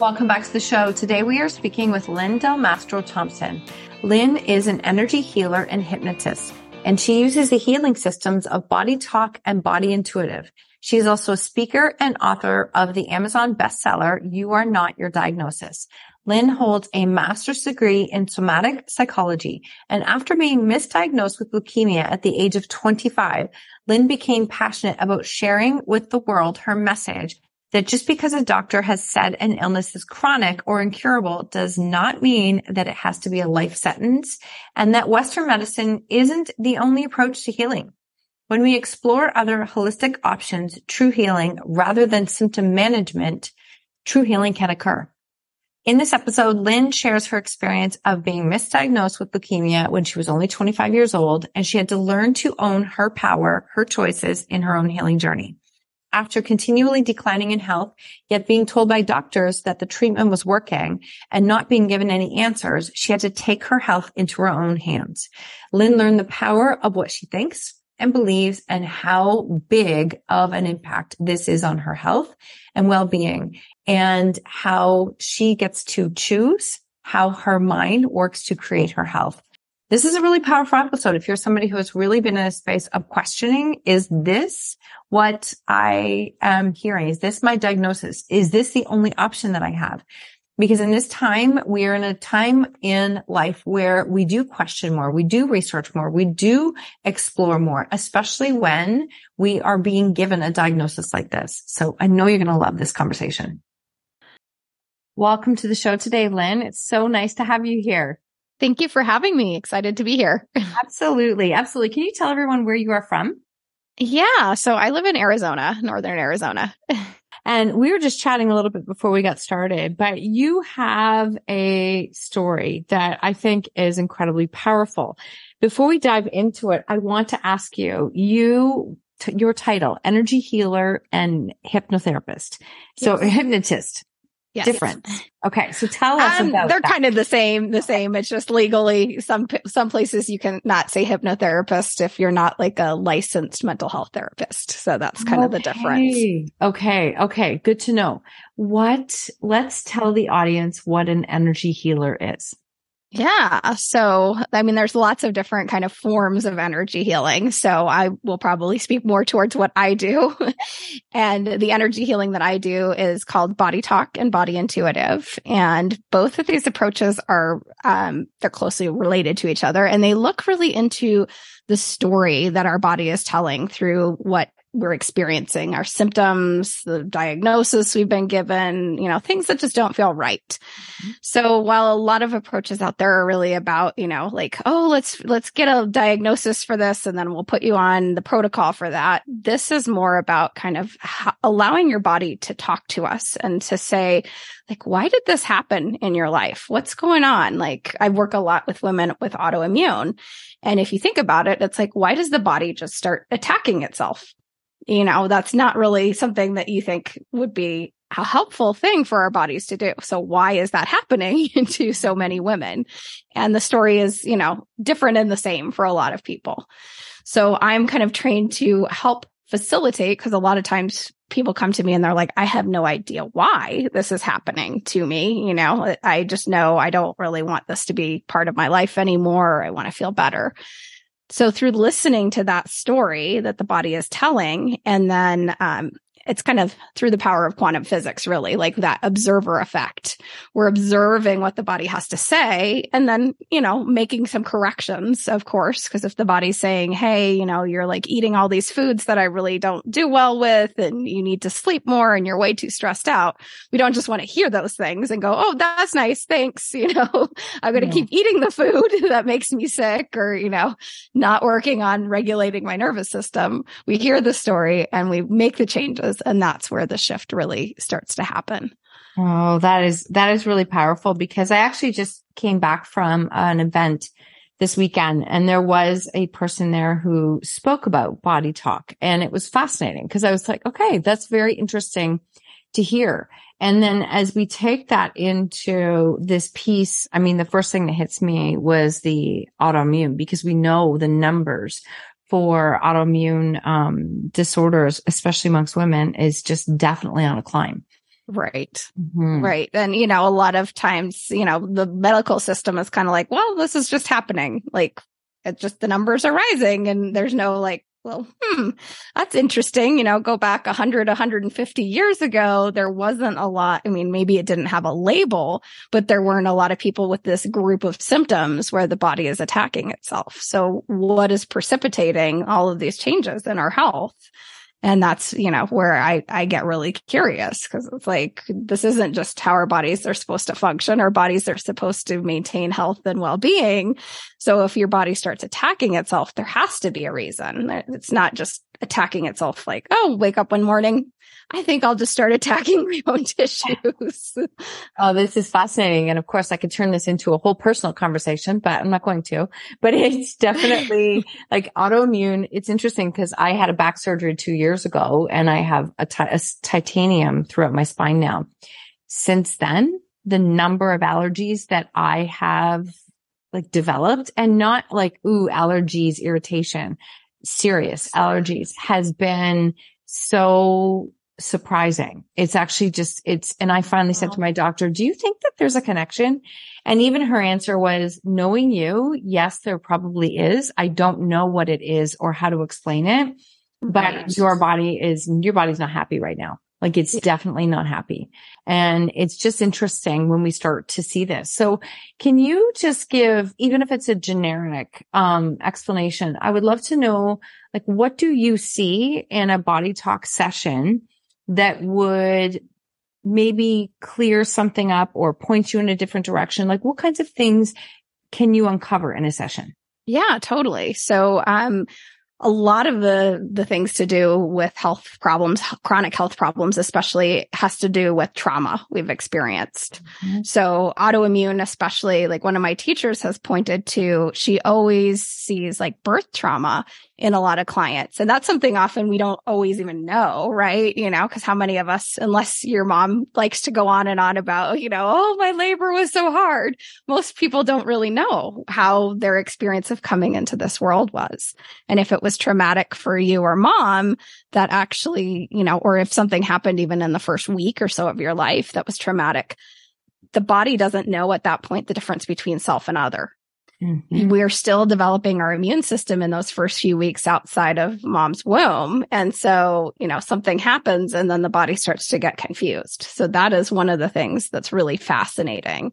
Welcome back to the show. Today we are speaking with Lynn Del Mastro Thompson. Lyn is an energy healer and hypnotist, and she uses the healing systems of BodyTalk and Body Intuitive. She is also a speaker and author of the Amazon bestseller, You Are Not Your Diagnosis. Lyn holds a master's degree in somatic psychology. And after being misdiagnosed with leukemia at the age of 25, Lyn became passionate about sharing with the world her message that just because a doctor has said an illness is chronic or incurable does not mean that it has to be a life sentence and that Western medicine isn't the only approach to healing. When we explore other holistic options, true healing rather than symptom management, true healing can occur. In this episode, Lyn shares her experience of being misdiagnosed with leukemia when she was only 25 years old, and she had to learn to own her power, her choices in her own healing journey after continually declining in health, yet being told by doctors that the treatment was working and not being given any answers, she had to take her health into her own hands. Lyn learned the power of what she thinks and believes and how big of an impact this is on her health and well-being and how she gets to choose how her mind works to create her health. This is a really powerful episode. If you're somebody who has really been in a space of questioning, is this what I am hearing? Is this my diagnosis? Is this the only option that I have? Because in this time, we are in a time in life where we do question more, we do research more, we do explore more, especially when we are being given a diagnosis like this. So I know you're going to love this conversation. Welcome to the show today, Lyn. It's so nice to have you here. Thank you for having me. Excited to be here. absolutely. Absolutely. Can you tell everyone where you are from? Yeah. So I live in Arizona, Northern Arizona. and we were just chatting a little bit before we got started, but you have a story that I think is incredibly powerful. Before we dive into it, I want to ask you, you, t- your title, energy healer and hypnotherapist. So yes. hypnotist. Yes. Different. Okay. So tell us um, They're that. kind of the same, the same. It's just legally some, some places you can not say hypnotherapist if you're not like a licensed mental health therapist. So that's kind okay. of the difference. Okay. Okay. Good to know. What, let's tell the audience what an energy healer is. Yeah. So, I mean, there's lots of different kind of forms of energy healing. So I will probably speak more towards what I do. and the energy healing that I do is called BodyTalk and body intuitive. And both of these approaches are, um, they're closely related to each other and they look really into the story that our body is telling through what we're experiencing, our symptoms, the diagnosis we've been given, you know, things that just don't feel right. Mm-hmm. So while a lot of approaches out there are really about, you know, like, oh, let's, let's get a diagnosis for this and then we'll put you on the protocol for that. This is more about kind of allowing your body to talk to us and to say, like, why did this happen in your life? What's going on? Like, I work a lot with women with autoimmune. And if you think about it, it's like, why does the body just start attacking itself? You know, that's not really something that you think would be a helpful thing for our bodies to do. So why is that happening to so many women? And the story is, you know, different and the same for a lot of people. So I'm kind of trained to help facilitate because a lot of times people come to me and they're like, I have no idea why this is happening to me. You know, I just know I don't really want this to be part of my life anymore. I want to feel better. So through listening to that story that the body is telling and then, um, it's kind of through the power of quantum physics, really, like that observer effect. We're observing what the body has to say and then, you know, making some corrections, of course, because if the body's saying, Hey, you know, you're like eating all these foods that I really don't do well with and you need to sleep more and you're way too stressed out. We don't just want to hear those things and go, Oh, that's nice. Thanks. You know, I'm going to yeah. keep eating the food that makes me sick or, you know, not working on regulating my nervous system. We hear the story and we make the changes. And that's where the shift really starts to happen. Oh, that is, that is really powerful because I actually just came back from an event this weekend and there was a person there who spoke about BodyTalk and it was fascinating because I was like, okay, that's very interesting to hear. And then as we take that into this piece, I mean, the first thing that hits me was the autoimmune because we know the numbers for autoimmune um, disorders, especially amongst women, is just definitely on a climb. Right. Mm-hmm. Right. And, you know, a lot of times, you know, the medical system is kind of like, well, this is just happening. Like, it's just the numbers are rising and there's no like well, hmm, that's interesting. You know, go back 100, 150 years ago, there wasn't a lot. I mean, maybe it didn't have a label, but there weren't a lot of people with this group of symptoms where the body is attacking itself. So what is precipitating all of these changes in our health? And that's, you know, where I, I get really curious because it's like, this isn't just how our bodies are supposed to function. Our bodies are supposed to maintain health and well-being. So if your body starts attacking itself, there has to be a reason. It's not just attacking itself like, oh, wake up one morning, I think I'll just start attacking my own tissues. oh, this is fascinating. And of course, I could turn this into a whole personal conversation, but I'm not going to. But it's definitely like autoimmune. It's interesting because I had a back surgery two years ago and I have a, t- a titanium throughout my spine now. Since then, the number of allergies that I have like developed and not like, ooh, allergies, irritation, serious allergies has been so surprising. It's actually just, it's, and I finally said to my doctor, do you think that there's a connection? And even her answer was, knowing you, yes, there probably is. I don't know what it is or how to explain it, but your body is, your body's not happy right now. Like it's definitely not happy. And it's just interesting when we start to see this. So can you just give, even if it's a generic, um, explanation, I would love to know, like, what do you see in a BodyTalk session that would maybe clear something up or point you in a different direction? Like what kinds of things can you uncover in a session? Yeah, totally. So, um, a lot of the the things to do with health problems chronic health problems especially has to do with trauma we've experienced mm-hmm. so autoimmune especially like one of my teachers has pointed to she always sees like birth trauma in a lot of clients. And that's something often we don't always even know, right? You know, cause how many of us, unless your mom likes to go on and on about, you know, oh, my labor was so hard. Most people don't really know how their experience of coming into this world was. And if it was traumatic for you or mom, that actually, you know, or if something happened even in the first week or so of your life that was traumatic, the body doesn't know at that point the difference between self and other. Mm-hmm. We're still developing our immune system in those first few weeks outside of mom's womb. And so, you know, something happens and then the body starts to get confused. So that is one of the things that's really fascinating.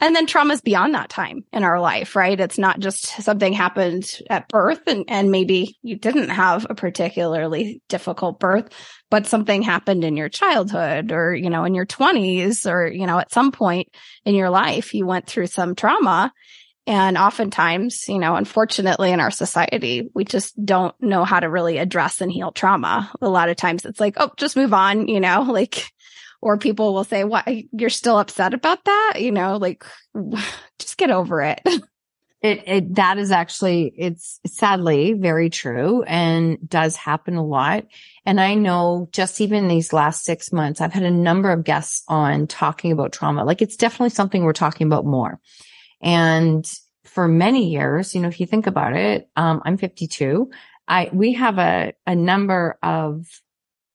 And then traumas beyond that time in our life, right? It's not just something happened at birth and, and maybe you didn't have a particularly difficult birth, but something happened in your childhood or, you know, in your twenties or, you know, at some point in your life, you went through some trauma and oftentimes, you know, unfortunately in our society, we just don't know how to really address and heal trauma. A lot of times it's like, oh, just move on, you know, like, or people will say, "Why you're still upset about that? You know, like, just get over it. It, it, that is actually, it's sadly very true and does happen a lot. And I know just even these last six months, I've had a number of guests on talking about trauma. Like it's definitely something we're talking about more. And for many years, you know, if you think about it, um, I'm 52. I, we have a, a number of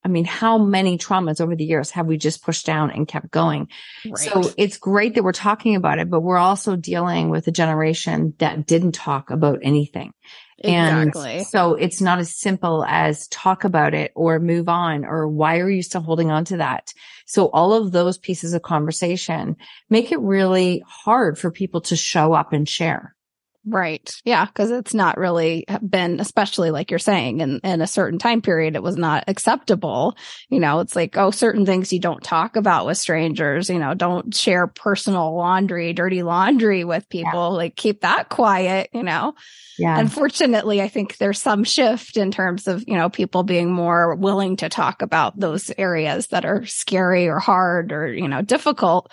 I mean, how many traumas over the years have we just pushed down and kept going? Right. So it's great that we're talking about it, but we're also dealing with a generation that didn't talk about anything. Exactly. And so it's not as simple as talk about it or move on or why are you still holding on to that? So all of those pieces of conversation make it really hard for people to show up and share. Right. Yeah. Cause it's not really been, especially like you're saying in, in a certain time period, it was not acceptable. You know, it's like, oh, certain things you don't talk about with strangers, you know, don't share personal laundry, dirty laundry with people, yeah. like keep that quiet, you know? Yeah. Unfortunately, I think there's some shift in terms of, you know, people being more willing to talk about those areas that are scary or hard or, you know, difficult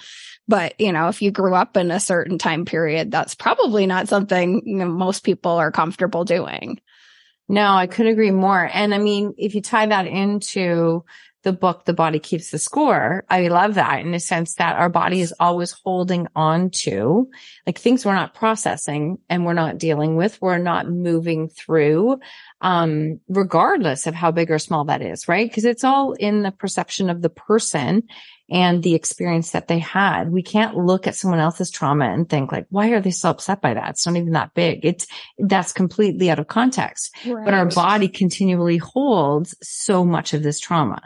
but, you know, if you grew up in a certain time period, that's probably not something you know, most people are comfortable doing. No, I could agree more. And I mean, if you tie that into the book, The Body Keeps the Score, I love that in the sense that our body is always holding on to like things we're not processing and we're not dealing with. We're not moving through, um, regardless of how big or small that is, right? Cause it's all in the perception of the person and the experience that they had. We can't look at someone else's trauma and think like, why are they so upset by that? It's not even that big. It's, that's completely out of context, right. but our body continually holds so much of this trauma.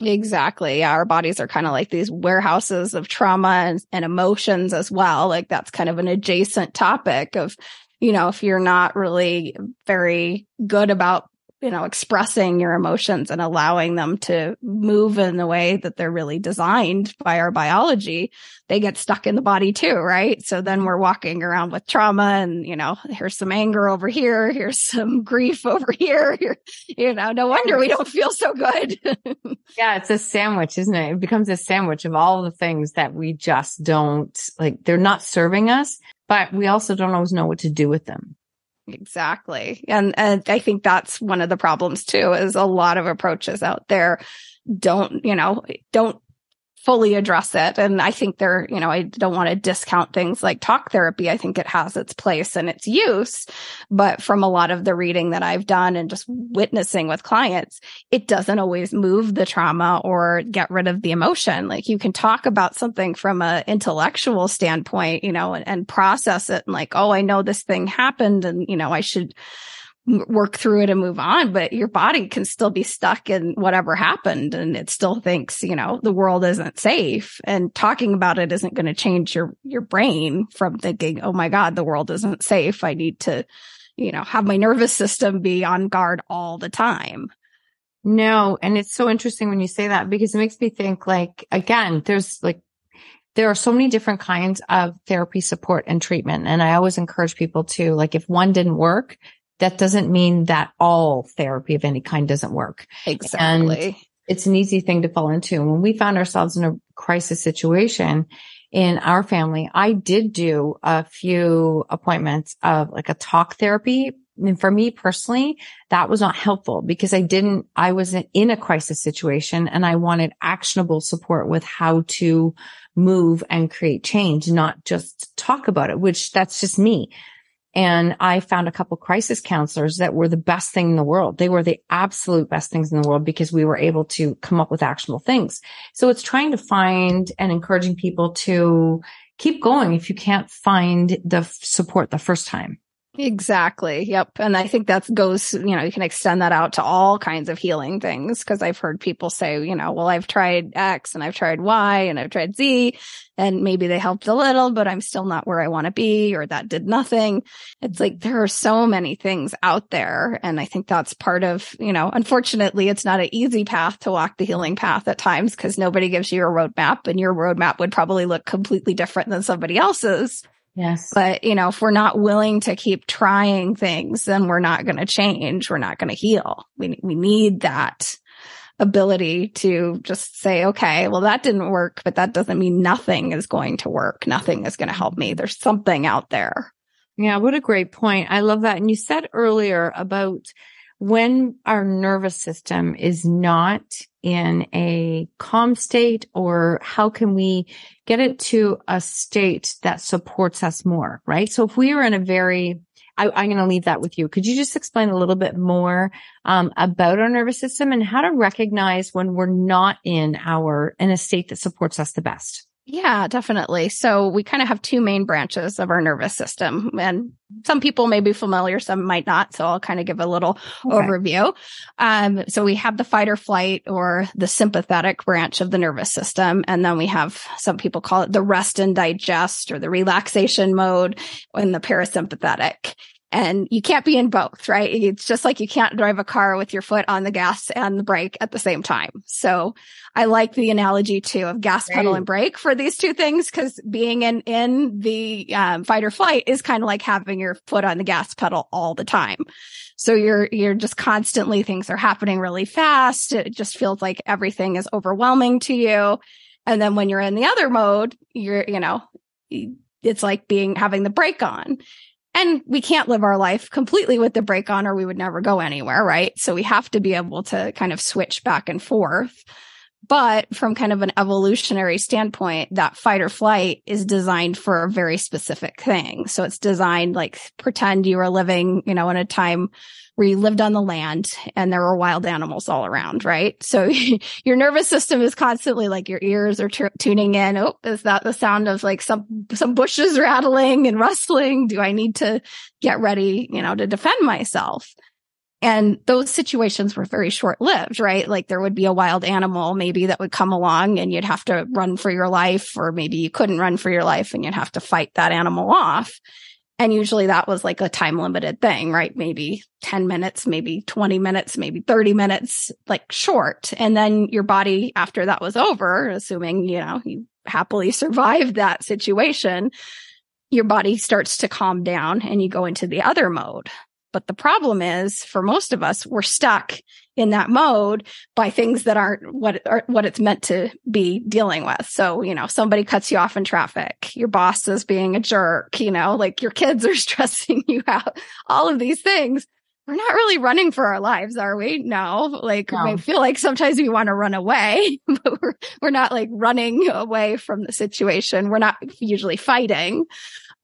Exactly. Yeah. Our bodies are kind of like these warehouses of trauma and, and emotions as well. Like that's kind of an adjacent topic of, you know, if you're not really very good about you know, expressing your emotions and allowing them to move in the way that they're really designed by our biology, they get stuck in the body too, right? So then we're walking around with trauma and, you know, here's some anger over here. Here's some grief over here. here you know, no wonder we don't feel so good. yeah. It's a sandwich, isn't it? It becomes a sandwich of all the things that we just don't like. They're not serving us, but we also don't always know what to do with them. Exactly. And, and I think that's one of the problems too, is a lot of approaches out there don't, you know, don't fully address it. And I think they're, you know, I don't want to discount things like talk therapy. I think it has its place and its use. But from a lot of the reading that I've done and just witnessing with clients, it doesn't always move the trauma or get rid of the emotion. Like you can talk about something from an intellectual standpoint, you know, and, and process it and like, oh, I know this thing happened and, you know, I should, work through it and move on, but your body can still be stuck in whatever happened and it still thinks, you know, the world isn't safe and talking about it isn't going to change your, your brain from thinking, Oh my God, the world isn't safe. I need to, you know, have my nervous system be on guard all the time. No. And it's so interesting when you say that because it makes me think like, again, there's like, there are so many different kinds of therapy support and treatment. And I always encourage people to like, if one didn't work, that doesn't mean that all therapy of any kind doesn't work. Exactly. And it's an easy thing to fall into. When we found ourselves in a crisis situation in our family, I did do a few appointments of like a talk therapy. And for me personally, that was not helpful because I didn't, I wasn't in a crisis situation and I wanted actionable support with how to move and create change, not just talk about it, which that's just me. And I found a couple crisis counselors that were the best thing in the world. They were the absolute best things in the world because we were able to come up with actionable things. So it's trying to find and encouraging people to keep going if you can't find the support the first time. Exactly. Yep. And I think that goes, you know, you can extend that out to all kinds of healing things because I've heard people say, you know, well, I've tried X and I've tried Y and I've tried Z and maybe they helped a little, but I'm still not where I want to be or that did nothing. It's like there are so many things out there. And I think that's part of, you know, unfortunately, it's not an easy path to walk the healing path at times because nobody gives you a roadmap and your roadmap would probably look completely different than somebody else's. Yes. But, you know, if we're not willing to keep trying things, then we're not going to change. We're not going to heal. We, we need that ability to just say, okay, well, that didn't work, but that doesn't mean nothing is going to work. Nothing is going to help me. There's something out there. Yeah. What a great point. I love that. And you said earlier about when our nervous system is not in a calm state or how can we get it to a state that supports us more, right? So if we are in a very I, am going to leave that with you. Could you just explain a little bit more um, about our nervous system and how to recognize when we're not in our in a state that supports us the best? Yeah, definitely. So we kind of have two main branches of our nervous system and some people may be familiar, some might not. So I'll kind of give a little okay. overview. Um, so we have the fight or flight or the sympathetic branch of the nervous system. And then we have some people call it the rest and digest or the relaxation mode and the parasympathetic and you can't be in both, right? It's just like you can't drive a car with your foot on the gas and the brake at the same time. So I like the analogy too of gas pedal right. and brake for these two things because being in, in the um, fight or flight is kind of like having your foot on the gas pedal all the time. So you're, you're just constantly things are happening really fast. It just feels like everything is overwhelming to you. And then when you're in the other mode, you're, you know, it's like being having the brake on and we can't live our life completely with the brake on or we would never go anywhere, right? So we have to be able to kind of switch back and forth. But from kind of an evolutionary standpoint, that fight or flight is designed for a very specific thing. So it's designed like pretend you are living, you know, in a time where you lived on the land and there were wild animals all around, right? So your nervous system is constantly like your ears are t- tuning in. Oh, is that the sound of like some, some bushes rattling and rustling? Do I need to get ready, you know, to defend myself? And those situations were very short lived, right? Like there would be a wild animal maybe that would come along and you'd have to run for your life, or maybe you couldn't run for your life and you'd have to fight that animal off. And usually that was like a time limited thing, right? Maybe 10 minutes, maybe 20 minutes, maybe 30 minutes, like short. And then your body after that was over, assuming, you know, you happily survived that situation, your body starts to calm down and you go into the other mode. But the problem is for most of us, we're stuck in that mode by things that aren't what are, what it's meant to be dealing with. So, you know, somebody cuts you off in traffic, your boss is being a jerk, you know, like your kids are stressing you out, all of these things. We're not really running for our lives, are we? No, like no. I feel like sometimes we want to run away, but we're, we're not like running away from the situation. We're not usually fighting.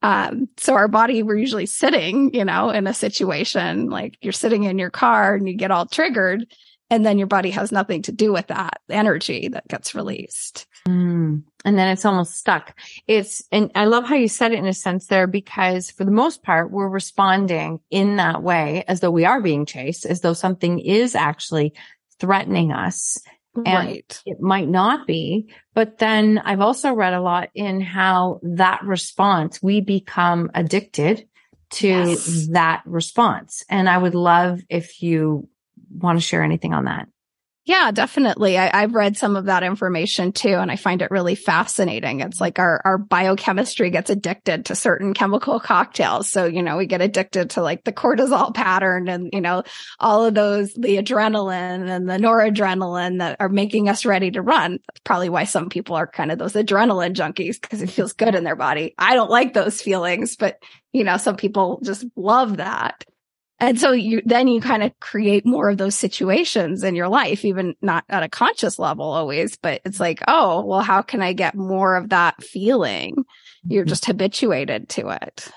Um, so our body, we're usually sitting, you know, in a situation like you're sitting in your car and you get all triggered and then your body has nothing to do with that energy that gets released. Mm. And then it's almost stuck. It's, and I love how you said it in a sense there because for the most part, we're responding in that way as though we are being chased, as though something is actually threatening us. And right. it might not be, but then I've also read a lot in how that response, we become addicted to yes. that response. And I would love if you want to share anything on that. Yeah, definitely. I, have read some of that information too, and I find it really fascinating. It's like our, our biochemistry gets addicted to certain chemical cocktails. So, you know, we get addicted to like the cortisol pattern and, you know, all of those, the adrenaline and the noradrenaline that are making us ready to run. That's probably why some people are kind of those adrenaline junkies because it feels good in their body. I don't like those feelings, but you know, some people just love that. And so you, then you kind of create more of those situations in your life, even not at a conscious level always, but it's like, oh, well, how can I get more of that feeling? You're mm-hmm. just habituated to it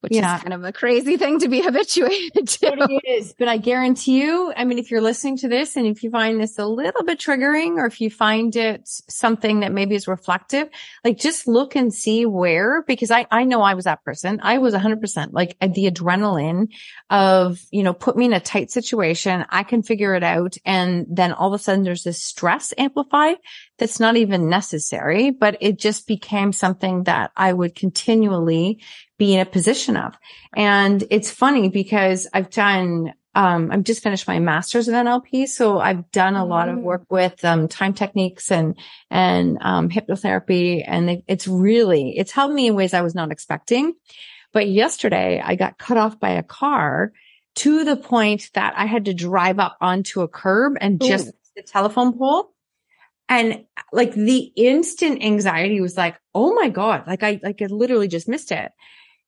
which yeah. is kind of a crazy thing to be habituated to. It is, but I guarantee you, I mean, if you're listening to this and if you find this a little bit triggering or if you find it something that maybe is reflective, like just look and see where, because I, I know I was that person. I was hundred percent like the adrenaline of, you know, put me in a tight situation. I can figure it out. And then all of a sudden there's this stress amplified that's not even necessary, but it just became something that I would continually be in a position of. And it's funny because I've done, um, I've just finished my master's of NLP. So I've done a lot of work mm. with, um, time techniques and, and, um, hypnotherapy. And it, it's really, it's helped me in ways I was not expecting. But yesterday I got cut off by a car to the point that I had to drive up onto a curb and just Ooh. the telephone pole. And like the instant anxiety was like, Oh my God. Like I, like I literally just missed it.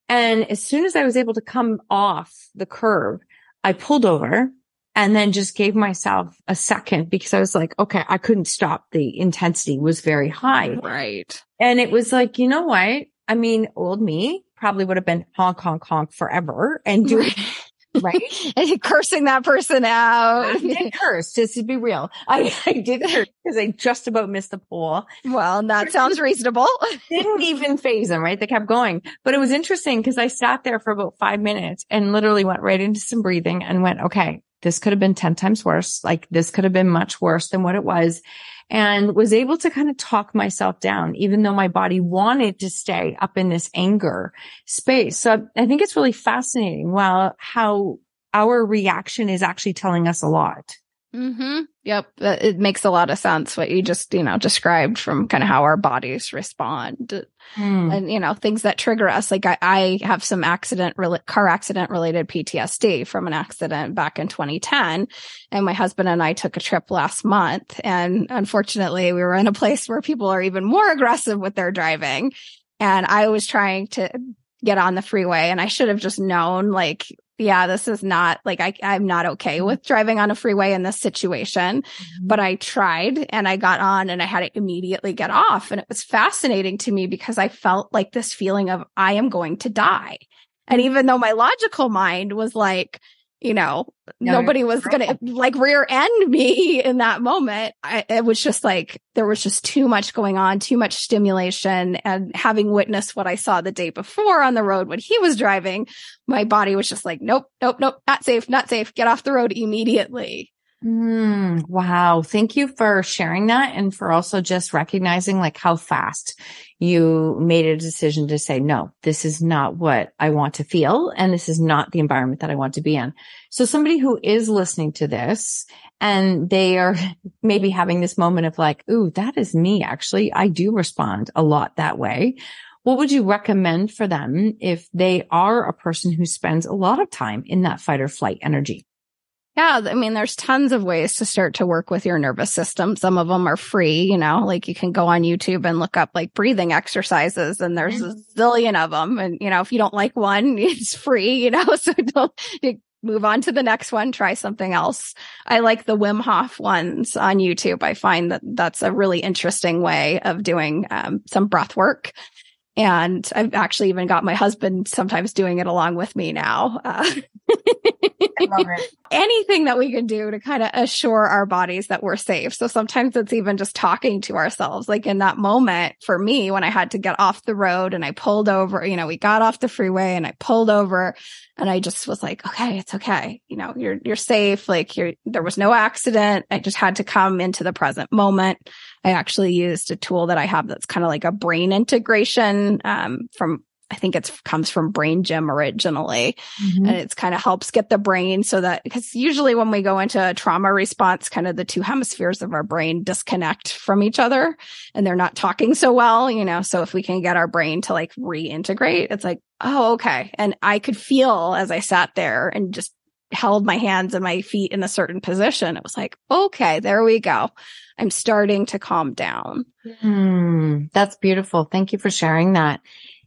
And as soon as I was able to come off the curb, I pulled over and then just gave myself a second because I was like, okay, I couldn't stop. The intensity was very high. Right. And it was like, you know what? I mean, old me probably would have been honk, honk, honk forever and doing right? and cursing that person out. I did curse, just to be real. I, I did curse because I just about missed the pool. Well, that sounds reasonable. Didn't even phase them, right? They kept going. But it was interesting because I sat there for about five minutes and literally went right into some breathing and went, okay, this could have been 10 times worse. Like this could have been much worse than what it was and was able to kind of talk myself down, even though my body wanted to stay up in this anger space. So I think it's really fascinating. Well, how our reaction is actually telling us a lot. Mm-hmm. Yep. It makes a lot of sense what you just, you know, described from kind of how our bodies respond mm. and, you know, things that trigger us. Like I, I have some accident, car accident related PTSD from an accident back in 2010. And my husband and I took a trip last month. And unfortunately, we were in a place where people are even more aggressive with their driving. And I was trying to get on the freeway and I should have just known like yeah, this is not like I, I'm not okay mm-hmm. with driving on a freeway in this situation. Mm-hmm. But I tried and I got on and I had to immediately get off. And it was fascinating to me because I felt like this feeling of I am going to die. And mm-hmm. even though my logical mind was like, you know, no, nobody was going to like rear end me in that moment. I, it was just like, there was just too much going on, too much stimulation. And having witnessed what I saw the day before on the road when he was driving, my body was just like, nope, nope, nope, not safe, not safe. Get off the road immediately. Mm, wow. Thank you for sharing that and for also just recognizing like how fast you made a decision to say, no, this is not what I want to feel. And this is not the environment that I want to be in. So somebody who is listening to this and they are maybe having this moment of like, Ooh, that is me. Actually, I do respond a lot that way. What would you recommend for them if they are a person who spends a lot of time in that fight or flight energy? Yeah, I mean, there's tons of ways to start to work with your nervous system. Some of them are free, you know, like you can go on YouTube and look up like breathing exercises and there's a zillion of them. And, you know, if you don't like one, it's free, you know, so don't move on to the next one, try something else. I like the Wim Hof ones on YouTube. I find that that's a really interesting way of doing um, some breath work. And I've actually even got my husband sometimes doing it along with me now. Uh, Anything that we can do to kind of assure our bodies that we're safe. So sometimes it's even just talking to ourselves. Like in that moment for me, when I had to get off the road and I pulled over, you know, we got off the freeway and I pulled over and I just was like, okay, it's okay. You know, you're, you're safe. Like you're, there was no accident. I just had to come into the present moment. I actually used a tool that I have that's kind of like a brain integration, um, from I think it comes from Brain Gym originally. Mm-hmm. And it's kind of helps get the brain so that, because usually when we go into a trauma response, kind of the two hemispheres of our brain disconnect from each other and they're not talking so well, you know? So if we can get our brain to like reintegrate, it's like, oh, okay. And I could feel as I sat there and just held my hands and my feet in a certain position. It was like, okay, there we go. I'm starting to calm down. Mm, that's beautiful. Thank you for sharing that.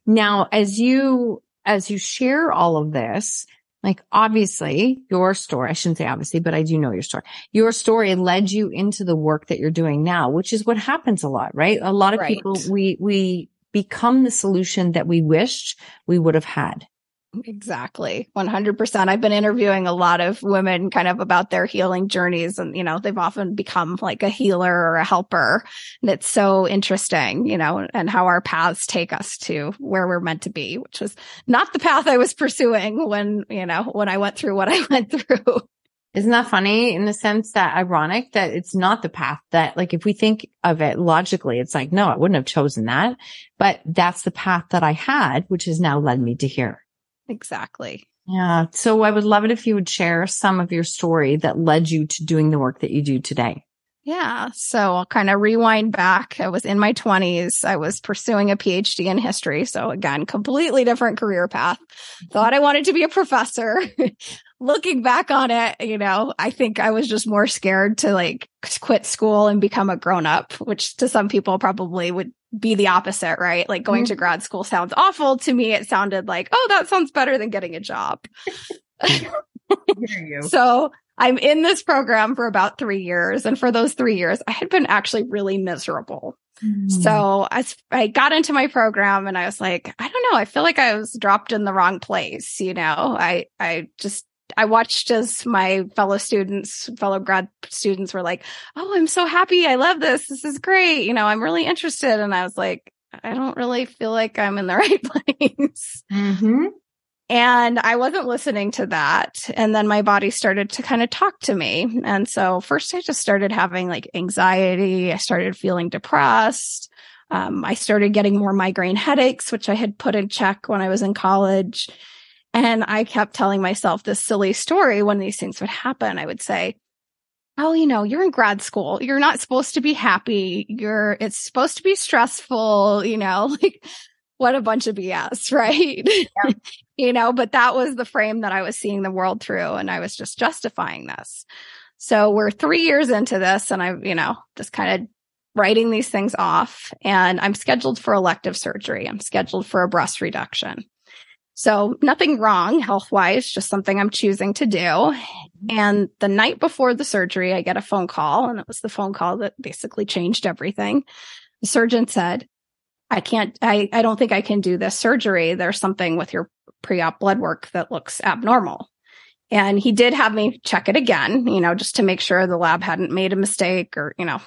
Now, as you, as you share all of this, like obviously your story, I shouldn't say obviously, but I do know your story. Your story led you into the work that you're doing now, which is what happens a lot, right? A lot of right. people, we, we become the solution that we wished we would have had. Exactly. 100%. I've been interviewing a lot of women kind of about their healing journeys and, you know, they've often become like a healer or a helper. And it's so interesting, you know, and how our paths take us to where we're meant to be, which was not the path I was pursuing when, you know, when I went through what I went through. Isn't that funny in the sense that ironic that it's not the path that like if we think of it logically, it's like, no, I wouldn't have chosen that, but that's the path that I had, which has now led me to here. Exactly. Yeah. So I would love it if you would share some of your story that led you to doing the work that you do today. Yeah. So I'll kind of rewind back. I was in my 20s. I was pursuing a PhD in history. So again, completely different career path. Thought I wanted to be a professor. Looking back on it, you know, I think I was just more scared to like quit school and become a grown up, which to some people probably would be the opposite, right? Like going mm-hmm. to grad school sounds awful. To me, it sounded like, oh, that sounds better than getting a job. so I'm in this program for about three years. And for those three years, I had been actually really miserable. Mm. So I, I got into my program and I was like, I don't know. I feel like I was dropped in the wrong place. You know, I, I just, I watched as my fellow students, fellow grad students were like, Oh, I'm so happy. I love this. This is great. You know, I'm really interested. And I was like, I don't really feel like I'm in the right place. Mm-hmm. And I wasn't listening to that. And then my body started to kind of talk to me. And so first I just started having like anxiety. I started feeling depressed. Um, I started getting more migraine headaches, which I had put in check when I was in college. And I kept telling myself this silly story when these things would happen. I would say, Oh, you know, you're in grad school. You're not supposed to be happy. You're, it's supposed to be stressful, you know, like what a bunch of BS, right? Yeah. you know, but that was the frame that I was seeing the world through and I was just justifying this. So we're three years into this and I, you know, just kind of writing these things off and I'm scheduled for elective surgery. I'm scheduled for a breast reduction. So nothing wrong health wise, just something I'm choosing to do. And the night before the surgery, I get a phone call and it was the phone call that basically changed everything. The surgeon said, I can't, I, I don't think I can do this surgery. There's something with your pre-op blood work that looks abnormal. And he did have me check it again, you know, just to make sure the lab hadn't made a mistake or, you know,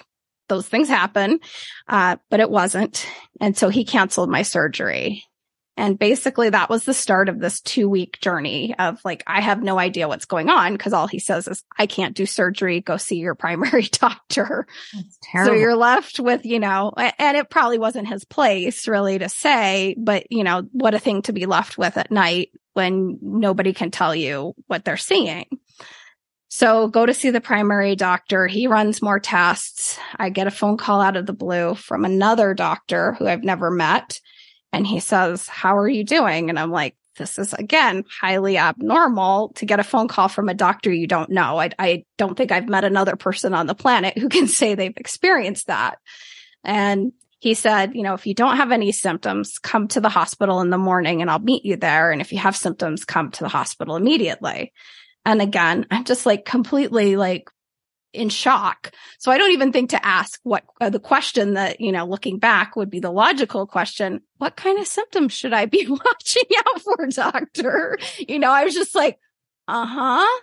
those things happen. Uh, but it wasn't. And so he canceled my surgery. And basically that was the start of this two week journey of like, I have no idea what's going on because all he says is, I can't do surgery. Go see your primary doctor. So you're left with, you know, and it probably wasn't his place really to say, but you know, what a thing to be left with at night when nobody can tell you what they're seeing. So go to see the primary doctor. He runs more tests. I get a phone call out of the blue from another doctor who I've never met and he says, how are you doing? And I'm like, this is again highly abnormal to get a phone call from a doctor you don't know. I, I don't think I've met another person on the planet who can say they've experienced that. And he said, you know, if you don't have any symptoms, come to the hospital in the morning and I'll meet you there. And if you have symptoms, come to the hospital immediately. And again, I'm just like completely like in shock. So I don't even think to ask what uh, the question that, you know, looking back would be the logical question. What kind of symptoms should I be watching out for, doctor? You know, I was just like, uh huh.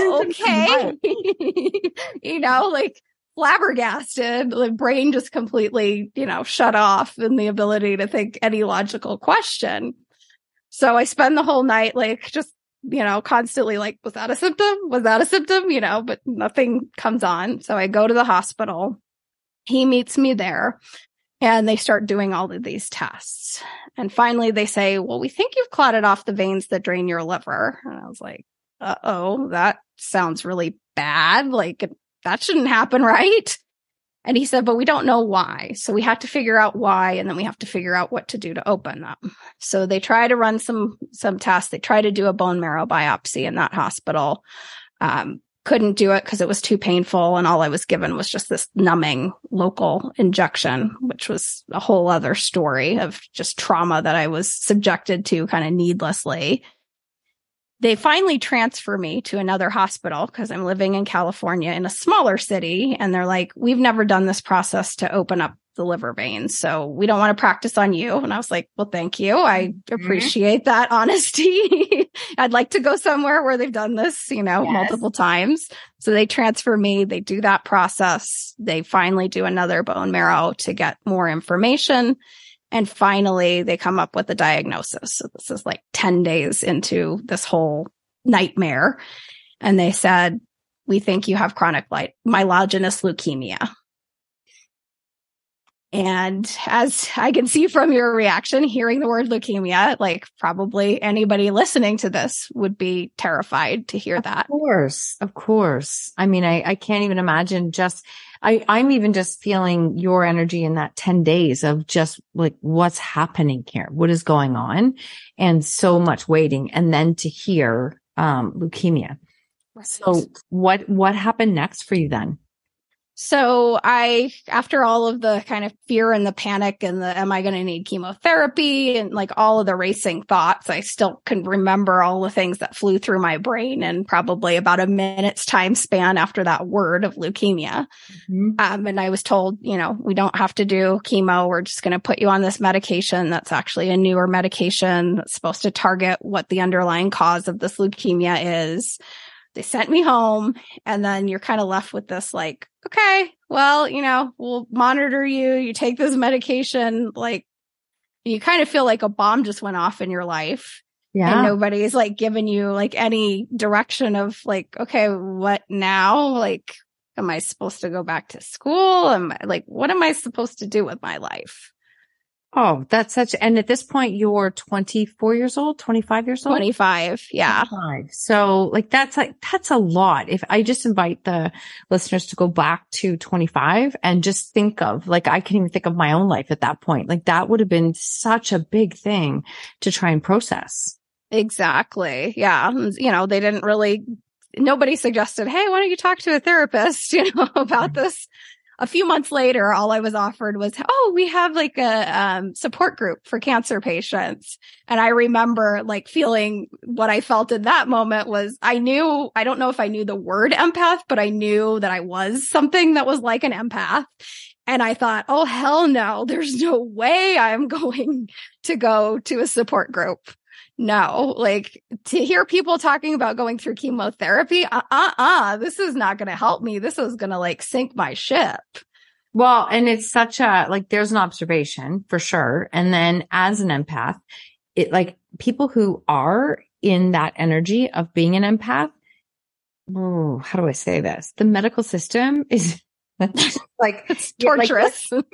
okay. you know, like flabbergasted, the brain just completely, you know, shut off and the ability to think any logical question. So I spend the whole night like just you know, constantly like, was that a symptom? Was that a symptom? You know, but nothing comes on. So I go to the hospital. He meets me there and they start doing all of these tests. And finally they say, well, we think you've clotted off the veins that drain your liver. And I was like, uh oh, that sounds really bad. Like that shouldn't happen, right? And he said, but we don't know why. So we have to figure out why. And then we have to figure out what to do to open them. So they try to run some, some tests. They try to do a bone marrow biopsy in that hospital. Um, couldn't do it because it was too painful. And all I was given was just this numbing local injection, which was a whole other story of just trauma that I was subjected to kind of needlessly they finally transfer me to another hospital because I'm living in California in a smaller city. And they're like, we've never done this process to open up the liver veins. So we don't want to practice on you. And I was like, well, thank you. I mm-hmm. appreciate that honesty. I'd like to go somewhere where they've done this, you know, yes. multiple times. So they transfer me. They do that process. They finally do another bone marrow to get more information. And finally, they come up with a diagnosis. So this is like 10 days into this whole nightmare. And they said, we think you have chronic light, myelogenous leukemia. And as I can see from your reaction, hearing the word leukemia, like probably anybody listening to this would be terrified to hear of that. Of course. Of course. I mean, I, I can't even imagine just, I, I'm even just feeling your energy in that 10 days of just like what's happening here? What is going on? And so much waiting. And then to hear, um, leukemia. Right. So what, what happened next for you then? So I, after all of the kind of fear and the panic and the, am I going to need chemotherapy and like all of the racing thoughts, I still can remember all the things that flew through my brain and probably about a minute's time span after that word of leukemia. Mm-hmm. Um, and I was told, you know, we don't have to do chemo. We're just going to put you on this medication. That's actually a newer medication that's supposed to target what the underlying cause of this leukemia is they sent me home and then you're kind of left with this like okay well you know we'll monitor you you take this medication like you kind of feel like a bomb just went off in your life yeah. and nobody's like giving you like any direction of like okay what now? Like am i supposed to go back to school? Am I, like what am i supposed to do with my life Oh, that's such, and at this point, you're 24 years old, 25 years old? 25. Yeah. 25. So like, that's like, that's a lot. If I just invite the listeners to go back to 25 and just think of, like, I can even think of my own life at that point. Like that would have been such a big thing to try and process. Exactly. Yeah. Mm, you know, they didn't really nobody suggested, Hey, why don't you talk to a therapist, you know, about this a few months later, all I was offered was, Oh, we have like a um, support group for cancer patients. And I remember like feeling what I felt in that moment was I knew, I don't know if I knew the word empath, but I knew that I was something that was like an empath. And I thought, Oh, hell no, there's no way I'm going to go to a support group no, like to hear people talking about going through chemotherapy, uh uh uh, this is not going to help me. This is going to like sink my ship. Well, and it's such a, like, there's an observation for sure. And then as an empath, it like people who are in that energy of being an empath, oh, how do I say this? The medical system is like it's torturous. Like,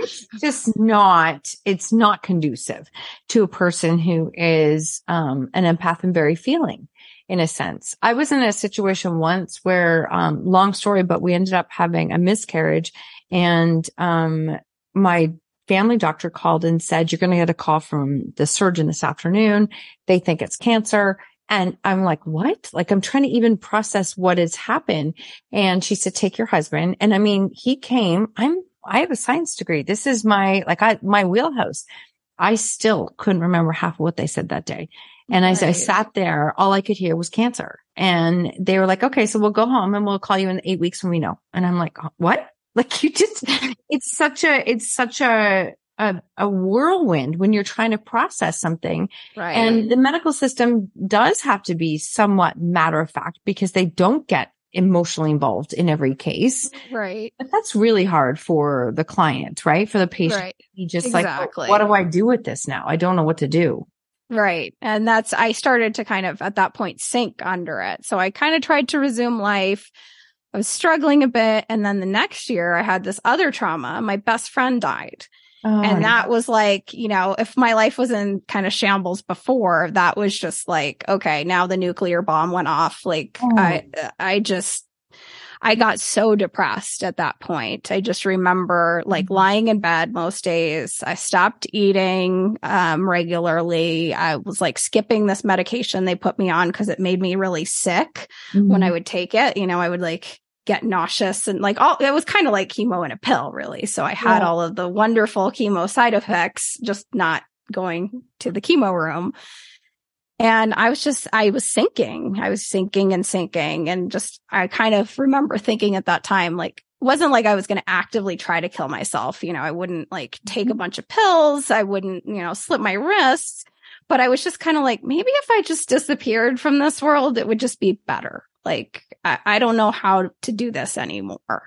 just not, it's not conducive to a person who is, um, an empath and very feeling in a sense. I was in a situation once where, um, long story, but we ended up having a miscarriage and, um, my family doctor called and said, you're going to get a call from the surgeon this afternoon. They think it's cancer. And I'm like, what? Like, I'm trying to even process what has happened. And she said, take your husband. And I mean, he came, I'm, I have a science degree. This is my, like, I, my wheelhouse. I still couldn't remember half of what they said that day. And right. as I sat there, all I could hear was cancer. And they were like, okay, so we'll go home and we'll call you in eight weeks when we know. And I'm like, what? Like you just, it's such a, it's such a, a, a whirlwind when you're trying to process something. Right. And the medical system does have to be somewhat matter of fact because they don't get emotionally involved in every case. Right. But that's really hard for the client, right? For the patient. Right. You just oh, exactly. like, what do I do with this now? I don't know what to do. Right. And that's, I started to kind of at that point sink under it. So I kind of tried to resume life. I was struggling a bit. And then the next year I had this other trauma. My best friend died. Oh, and that was like, you know, if my life was in kind of shambles before, that was just like, okay, now the nuclear bomb went off. Like oh. I, I just, I got so depressed at that point. I just remember like mm-hmm. lying in bed most days. I stopped eating, um, regularly. I was like skipping this medication they put me on because it made me really sick mm-hmm. when I mm-hmm. would take it. You know, I would like get nauseous and like all it was kind of like chemo in a pill really. So i had yeah. all of the wonderful chemo side effects just not going to the chemo room. And i was just i was sinking. I was sinking and sinking. And just i kind of remember thinking at that time like wasn't like i was going to actively try to kill myself. You know i wouldn't like take a mm-hmm. bunch of pills. I wouldn't you know slip my wrists. But i was just kind of like maybe if i just disappeared from this world it would just be better like, I, I don't know how to do this anymore.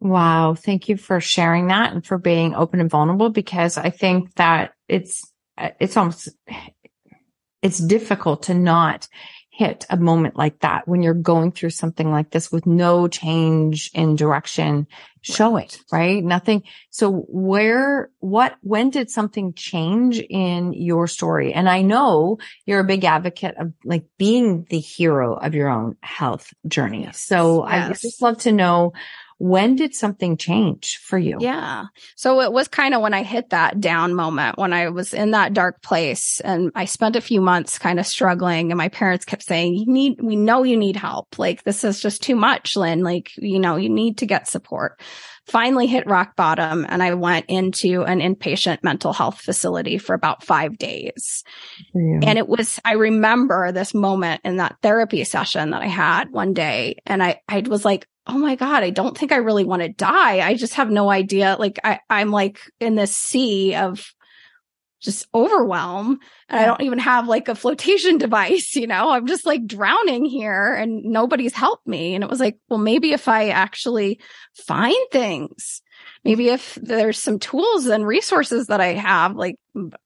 Wow. Thank you for sharing that and for being open and vulnerable because I think that it's, it's almost, it's difficult to not hit a moment like that when you're going through something like this with no change in direction show it right? Nothing. So where, what, when did something change in your story? And I know you're a big advocate of like being the hero of your own health journey. So yes. I just love to know When did something change for you? Yeah. So it was kind of when I hit that down moment when I was in that dark place and I spent a few months kind of struggling and my parents kept saying, you need, we know you need help. Like this is just too much, Lyn. Like, you know, you need to get support finally hit rock bottom and I went into an inpatient mental health facility for about five days. Yeah. And it was, I remember this moment in that therapy session that I had one day. And I, I was like, Oh my God, I don't think I really want to die. I just have no idea. Like I, I'm like in this sea of just overwhelm and I don't even have like a flotation device, you know, I'm just like drowning here and nobody's helped me. And it was like, well, maybe if I actually find things, maybe if there's some tools and resources that I have, like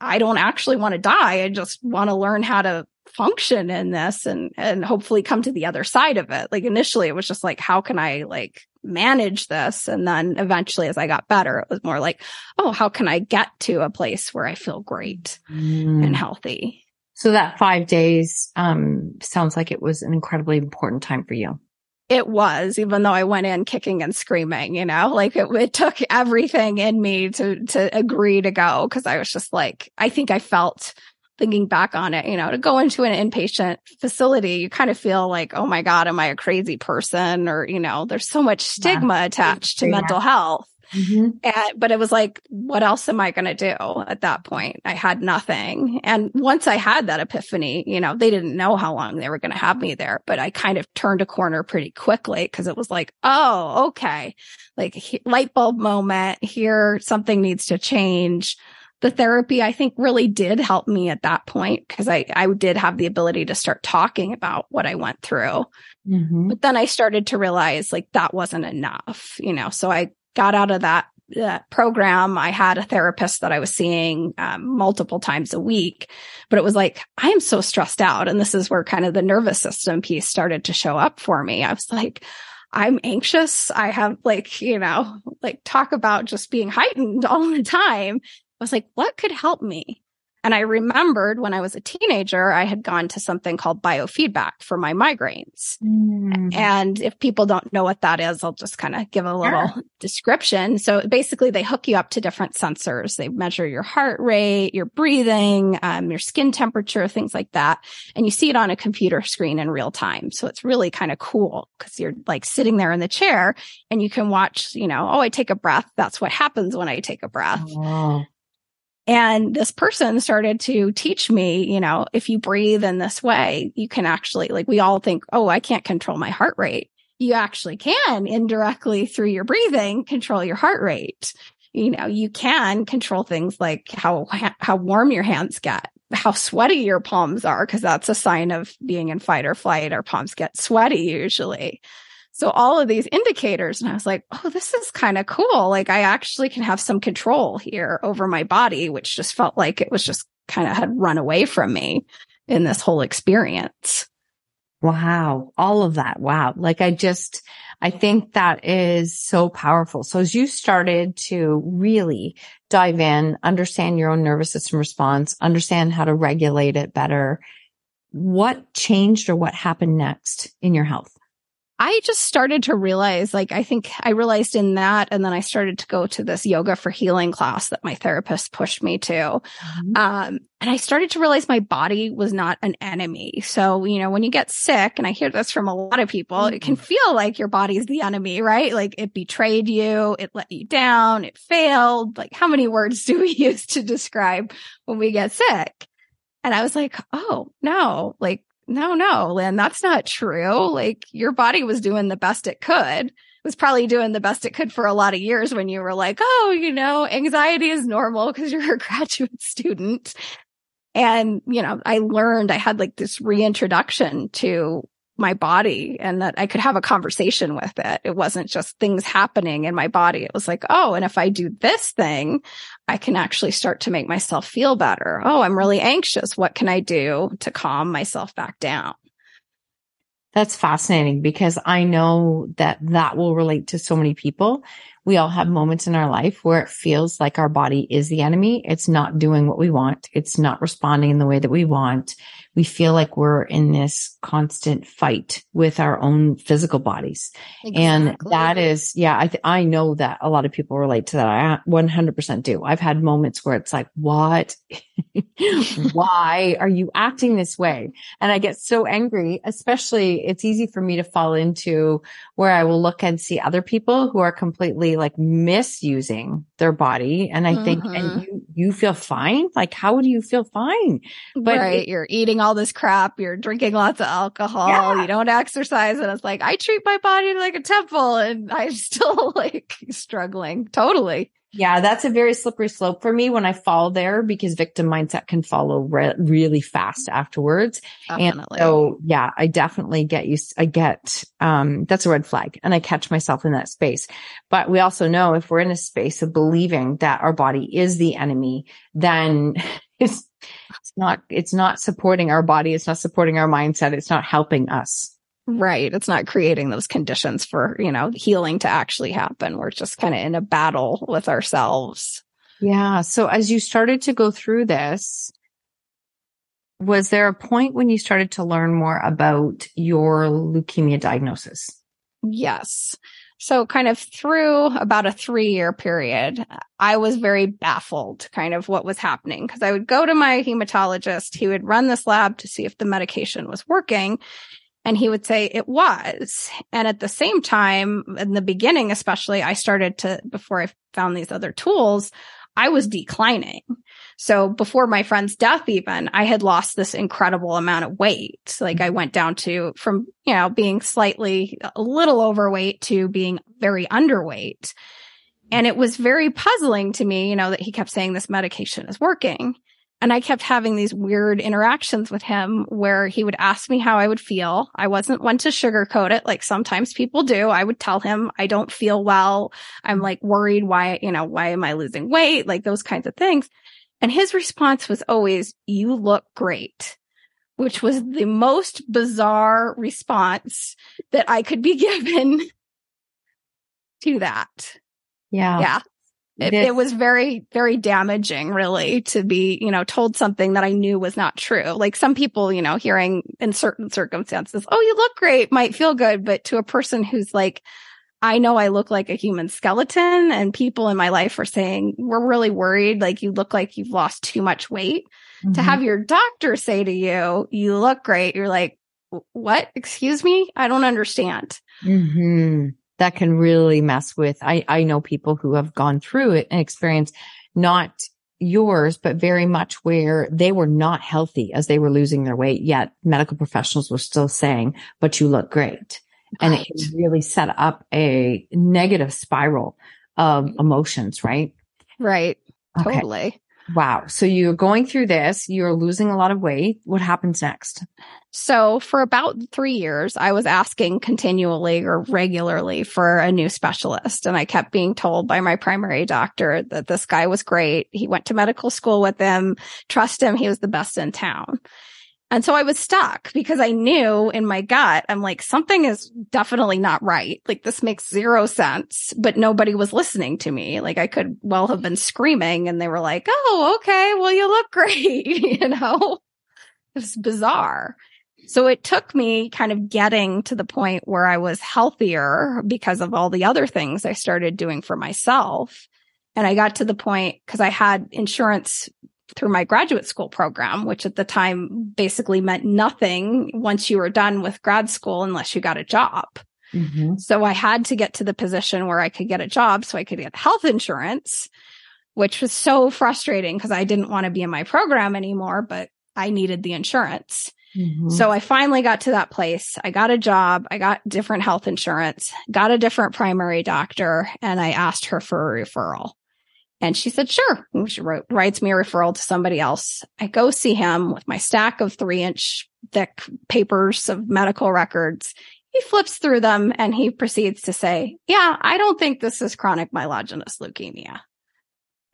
I don't actually want to die. I just want to learn how to function in this and and hopefully come to the other side of it like initially it was just like how can i like manage this and then eventually as i got better it was more like oh how can i get to a place where i feel great mm. and healthy so that 5 days um sounds like it was an incredibly important time for you it was, even though I went in kicking and screaming, you know, like it, it took everything in me to, to agree to go. Cause I was just like, I think I felt thinking back on it, you know, to go into an inpatient facility, you kind of feel like, oh my God, am I a crazy person? Or, you know, there's so much stigma yeah. attached to yeah. mental health. Mm-hmm. And, but it was like, what else am I going to do at that point? I had nothing. And once I had that epiphany, you know, they didn't know how long they were going to have me there, but I kind of turned a corner pretty quickly because it was like, oh, okay. Like light bulb moment here. Something needs to change the therapy I think really did help me at that point because I, I did have the ability to start talking about what I went through. Mm-hmm. But then I started to realize like that wasn't enough, you know, so I got out of that program. I had a therapist that I was seeing um, multiple times a week, but it was like, I am so stressed out. And this is where kind of the nervous system piece started to show up for me. I was like, I'm anxious. I have like, you know, like talk about just being heightened all the time. I was like, what could help me? And I remembered when I was a teenager, I had gone to something called biofeedback for my migraines. Mm. And if people don't know what that is, I'll just kind of give a little description. So basically they hook you up to different sensors. They measure your heart rate, your breathing, um, your skin temperature, things like that. And you see it on a computer screen in real time. So it's really kind of cool because you're like sitting there in the chair and you can watch, you know, oh, I take a breath. That's what happens when I take a breath. Oh. And this person started to teach me, you know, if you breathe in this way, you can actually, like, we all think, oh, I can't control my heart rate. You actually can indirectly through your breathing control your heart rate. You know, you can control things like how, how warm your hands get, how sweaty your palms are, because that's a sign of being in fight or flight. Our palms get sweaty usually. So all of these indicators, and I was like, oh, this is kind of cool. Like I actually can have some control here over my body, which just felt like it was just kind of had run away from me in this whole experience. Wow. All of that. Wow. Like I just, I think that is so powerful. So as you started to really dive in, understand your own nervous system response, understand how to regulate it better, what changed or what happened next in your health? I just started to realize, like, I think I realized in that. And then I started to go to this yoga for healing class that my therapist pushed me to. Mm-hmm. Um, and I started to realize my body was not an enemy. So, you know, when you get sick, and I hear this from a lot of people, mm-hmm. it can mm-hmm. feel like your body's the enemy, right? Like it betrayed you, it let you down, it failed. Like how many words do we use to describe when we get sick? And I was like, oh no, like no, no, Lyn, that's not true. Like your body was doing the best it could. It was probably doing the best it could for a lot of years when you were like, oh, you know, anxiety is normal because you're a graduate student. And, you know, I learned I had like this reintroduction to my body and that I could have a conversation with it. It wasn't just things happening in my body. It was like, oh, and if I do this thing, I can actually start to make myself feel better. Oh, I'm really anxious. What can I do to calm myself back down? That's fascinating because I know that that will relate to so many people we all have moments in our life where it feels like our body is the enemy. It's not doing what we want. It's not responding in the way that we want. We feel like we're in this constant fight with our own physical bodies. Exactly. And that is, yeah, I, th- I know that a lot of people relate to that. I 100% do. I've had moments where it's like, what? Why are you acting this way? And I get so angry, especially it's easy for me to fall into where I will look and see other people who are completely like misusing their body. And I mm-hmm. think, and mm-hmm. you, you feel fine. Like, how would you feel fine? But right. It, you're eating all this crap. You're drinking lots of alcohol. Yeah. You don't exercise. And it's like, I treat my body like a temple and I'm still like struggling totally. Yeah, that's a very slippery slope for me when I fall there because victim mindset can follow re- really fast afterwards. Definitely. And so, yeah, I definitely get used, I get, um, that's a red flag and I catch myself in that space. But we also know if we're in a space of believing that our body is the enemy, then it's, it's not, it's not supporting our body. It's not supporting our mindset. It's not helping us. Right. It's not creating those conditions for, you know, healing to actually happen. We're just kind of in a battle with ourselves. Yeah. So as you started to go through this, was there a point when you started to learn more about your leukemia diagnosis? Yes. So kind of through about a three year period, I was very baffled kind of what was happening because I would go to my hematologist. He would run this lab to see if the medication was working. And he would say it was. And at the same time, in the beginning, especially, I started to, before I found these other tools, I was declining. So before my friend's death, even I had lost this incredible amount of weight. Like I went down to from, you know, being slightly a little overweight to being very underweight. And it was very puzzling to me, you know, that he kept saying this medication is working. And I kept having these weird interactions with him where he would ask me how I would feel. I wasn't one to sugarcoat it like sometimes people do. I would tell him I don't feel well. I'm like worried why, you know, why am I losing weight? Like those kinds of things. And his response was always, you look great, which was the most bizarre response that I could be given to that. Yeah. Yeah. It, it, was very, very damaging, really, to be, you know, told something that I knew was not true. Like some people, you know, hearing in certain circumstances, oh, you look great might feel good, but to a person who's like, I know I look like a human skeleton and people in my life are saying, we're really worried. Like you look like you've lost too much weight. Mm-hmm. To have your doctor say to you, you look great. You're like, what? Excuse me? I don't understand. Mm-hmm that can really mess with, I, I know people who have gone through it and experienced not yours, but very much where they were not healthy as they were losing their weight, yet medical professionals were still saying, but you look great. And it can really set up a negative spiral of mm-hmm. emotions, right? Right. Okay. Totally. Wow. So you're going through this, you're losing a lot of weight. What happens next? So for about three years, I was asking continually or regularly for a new specialist. And I kept being told by my primary doctor that this guy was great. He went to medical school with him. Trust him. He was the best in town. And so I was stuck because I knew in my gut, I'm like, something is definitely not right. Like this makes zero sense, but nobody was listening to me. Like I could well have been screaming and they were like, Oh, okay. Well, you look great. you know, it was bizarre. So it took me kind of getting to the point where I was healthier because of all the other things I started doing for myself. And I got to the point because I had insurance through my graduate school program, which at the time basically meant nothing once you were done with grad school unless you got a job. Mm-hmm. So I had to get to the position where I could get a job so I could get health insurance, which was so frustrating because I didn't want to be in my program anymore, but I needed the insurance. Mm-hmm. So I finally got to that place. I got a job. I got different health insurance, got a different primary doctor, and I asked her for a referral. And she said, sure. And she wrote, writes me a referral to somebody else. I go see him with my stack of three inch thick papers of medical records. He flips through them and he proceeds to say, yeah, I don't think this is chronic myelogenous leukemia.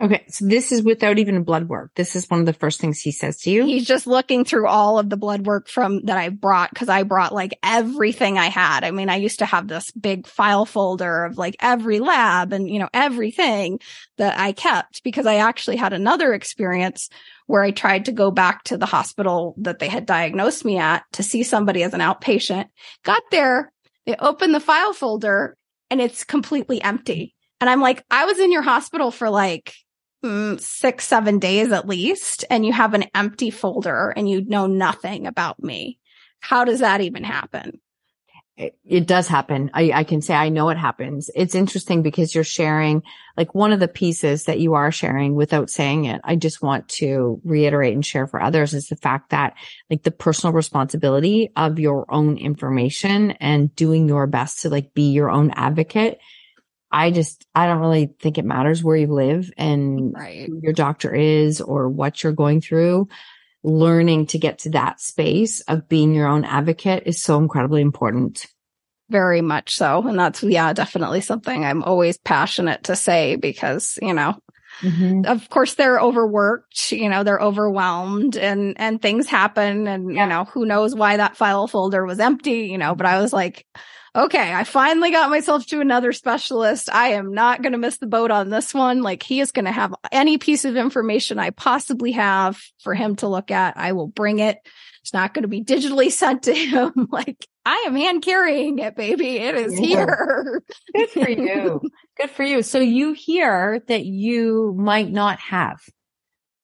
Okay. So this is without even blood work. This is one of the first things he says to you. He's just looking through all of the blood work from that I brought because I brought like everything I had. I mean, I used to have this big file folder of like every lab and, you know, everything that I kept because I actually had another experience where I tried to go back to the hospital that they had diagnosed me at to see somebody as an outpatient. Got there, they opened the file folder and it's completely empty. And I'm like, I was in your hospital for like Mm, six, seven days at least, and you have an empty folder and you know nothing about me. How does that even happen? It, it does happen. I, I, can say I know it happens. It's interesting because you're sharing like one of the pieces that you are sharing without saying it. I just want to reiterate and share for others is the fact that like the personal responsibility of your own information and doing your best to like be your own advocate I just, I don't really think it matters where you live and right. who your doctor is or what you're going through. Learning to get to that space of being your own advocate is so incredibly important. Very much so. And that's, yeah, definitely something I'm always passionate to say because, you know, Mm-hmm. Of course, they're overworked, you know, they're overwhelmed and, and things happen. And, yeah. you know, who knows why that file folder was empty, you know, but I was like, okay, I finally got myself to another specialist. I am not going to miss the boat on this one. Like he is going to have any piece of information I possibly have for him to look at. I will bring it. It's not going to be digitally sent to him. like I am hand carrying it, baby. It is yeah. here. Good for you. Good for you. So you hear that you might not have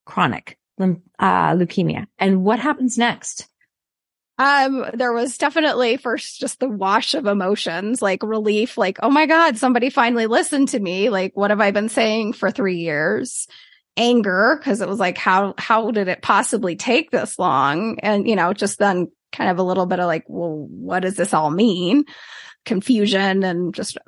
chronic uh, leukemia. And what happens next? Um, there was definitely first just the wash of emotions, like relief, like, oh my God, somebody finally listened to me. Like, what have I been saying for three years? Anger, because it was like, how, how did it possibly take this long? And, you know, just then kind of a little bit of like, well, what does this all mean? Confusion and just,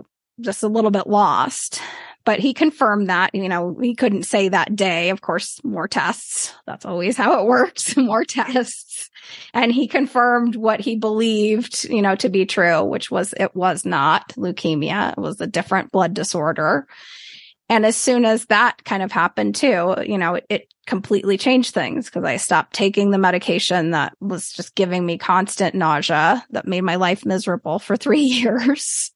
just a little bit lost but he confirmed that, you know, he couldn't say that day. Of course, more tests. That's always how it works. more tests. And he confirmed what he believed, you know, to be true, which was it was not leukemia. It was a different blood disorder. And as soon as that kind of happened too, you know, it, it completely changed things because I stopped taking the medication that was just giving me constant nausea that made my life miserable for three years.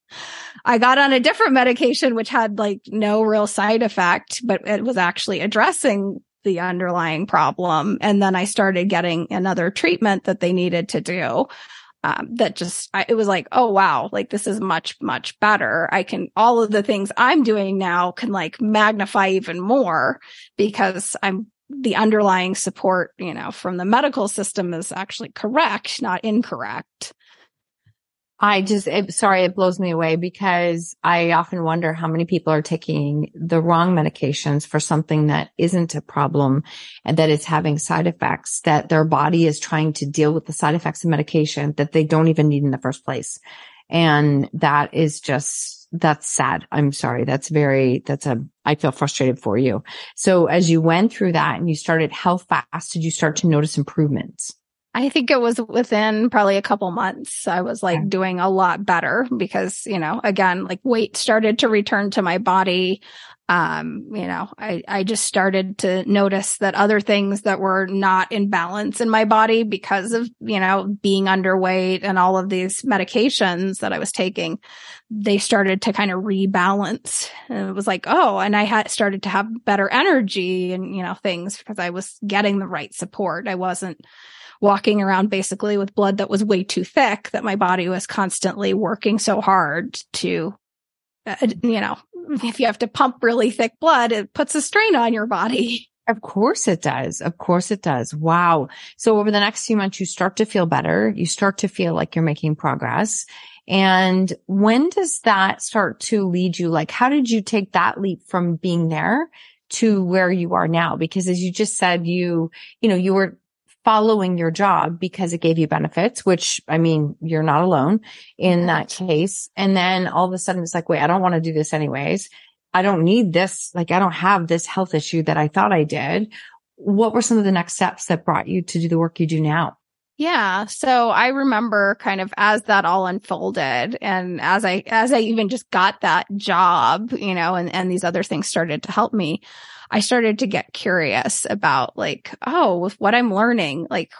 I got on a different medication, which had like no real side effect, but it was actually addressing the underlying problem. And then I started getting another treatment that they needed to do. Um, that just, I, it was like, oh wow, like this is much, much better. I can, all of the things I'm doing now can like magnify even more because I'm the underlying support, you know, from the medical system is actually correct, not incorrect. I just, it, sorry, it blows me away because I often wonder how many people are taking the wrong medications for something that isn't a problem and that is having side effects that their body is trying to deal with the side effects of medication that they don't even need in the first place. And that is just, that's sad. I'm sorry. That's very, that's a, I feel frustrated for you. So as you went through that and you started, how fast did you start to notice improvements? I think it was within probably a couple months. I was like doing a lot better because, you know, again, like weight started to return to my body. Um, you know, I, I just started to notice that other things that were not in balance in my body because of, you know, being underweight and all of these medications that I was taking, they started to kind of rebalance. And it was like, oh, and I had started to have better energy and, you know, things because I was getting the right support. I wasn't, walking around basically with blood that was way too thick that my body was constantly working so hard to, uh, you know, if you have to pump really thick blood, it puts a strain on your body. Of course it does. Of course it does. Wow. So over the next few months, you start to feel better. You start to feel like you're making progress. And when does that start to lead you? Like, how did you take that leap from being there to where you are now? Because as you just said, you, you know, you were following your job because it gave you benefits, which I mean, you're not alone in that case. And then all of a sudden it's like, wait, I don't want to do this anyways. I don't need this. Like I don't have this health issue that I thought I did. What were some of the next steps that brought you to do the work you do now? Yeah. So I remember kind of as that all unfolded and as I, as I even just got that job, you know, and, and these other things started to help me, I started to get curious about like, oh, with what I'm learning, like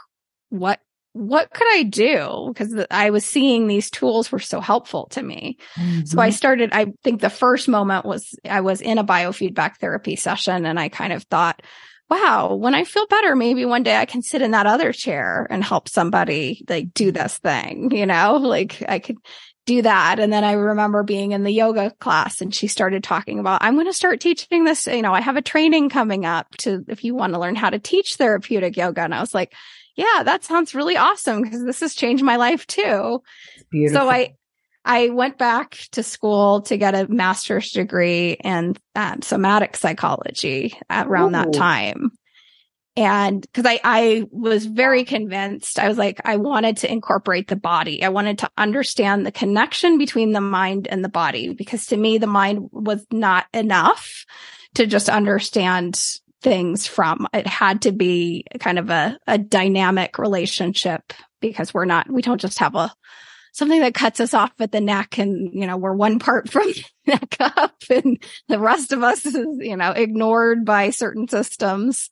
what, what could I do? Because I was seeing these tools were so helpful to me. Mm-hmm. So I mm-hmm. started, I think the first moment was I was in a biofeedback therapy session and I kind of thought, wow, when I feel better, maybe one day I can sit in that other chair and help somebody like do this thing, you know, like I could do that. And then I remember being in the yoga class and she started talking about, I'm going to start teaching this. You know, I have a training coming up to, if you want to learn how to teach therapeutic yoga. And I was like, yeah, that sounds really awesome because this has changed my life too. So I, I went back to school to get a master's degree in um, somatic psychology around Ooh. that time. And because I, I was very convinced, I was like, I wanted to incorporate the body. I wanted to understand the connection between the mind and the body because to me, the mind was not enough to just understand things from. It had to be kind of a, a dynamic relationship because we're not, we don't just have a, something that cuts us off at the neck and, you know, we're one part from neck up and the rest of us is, you know, ignored by certain systems.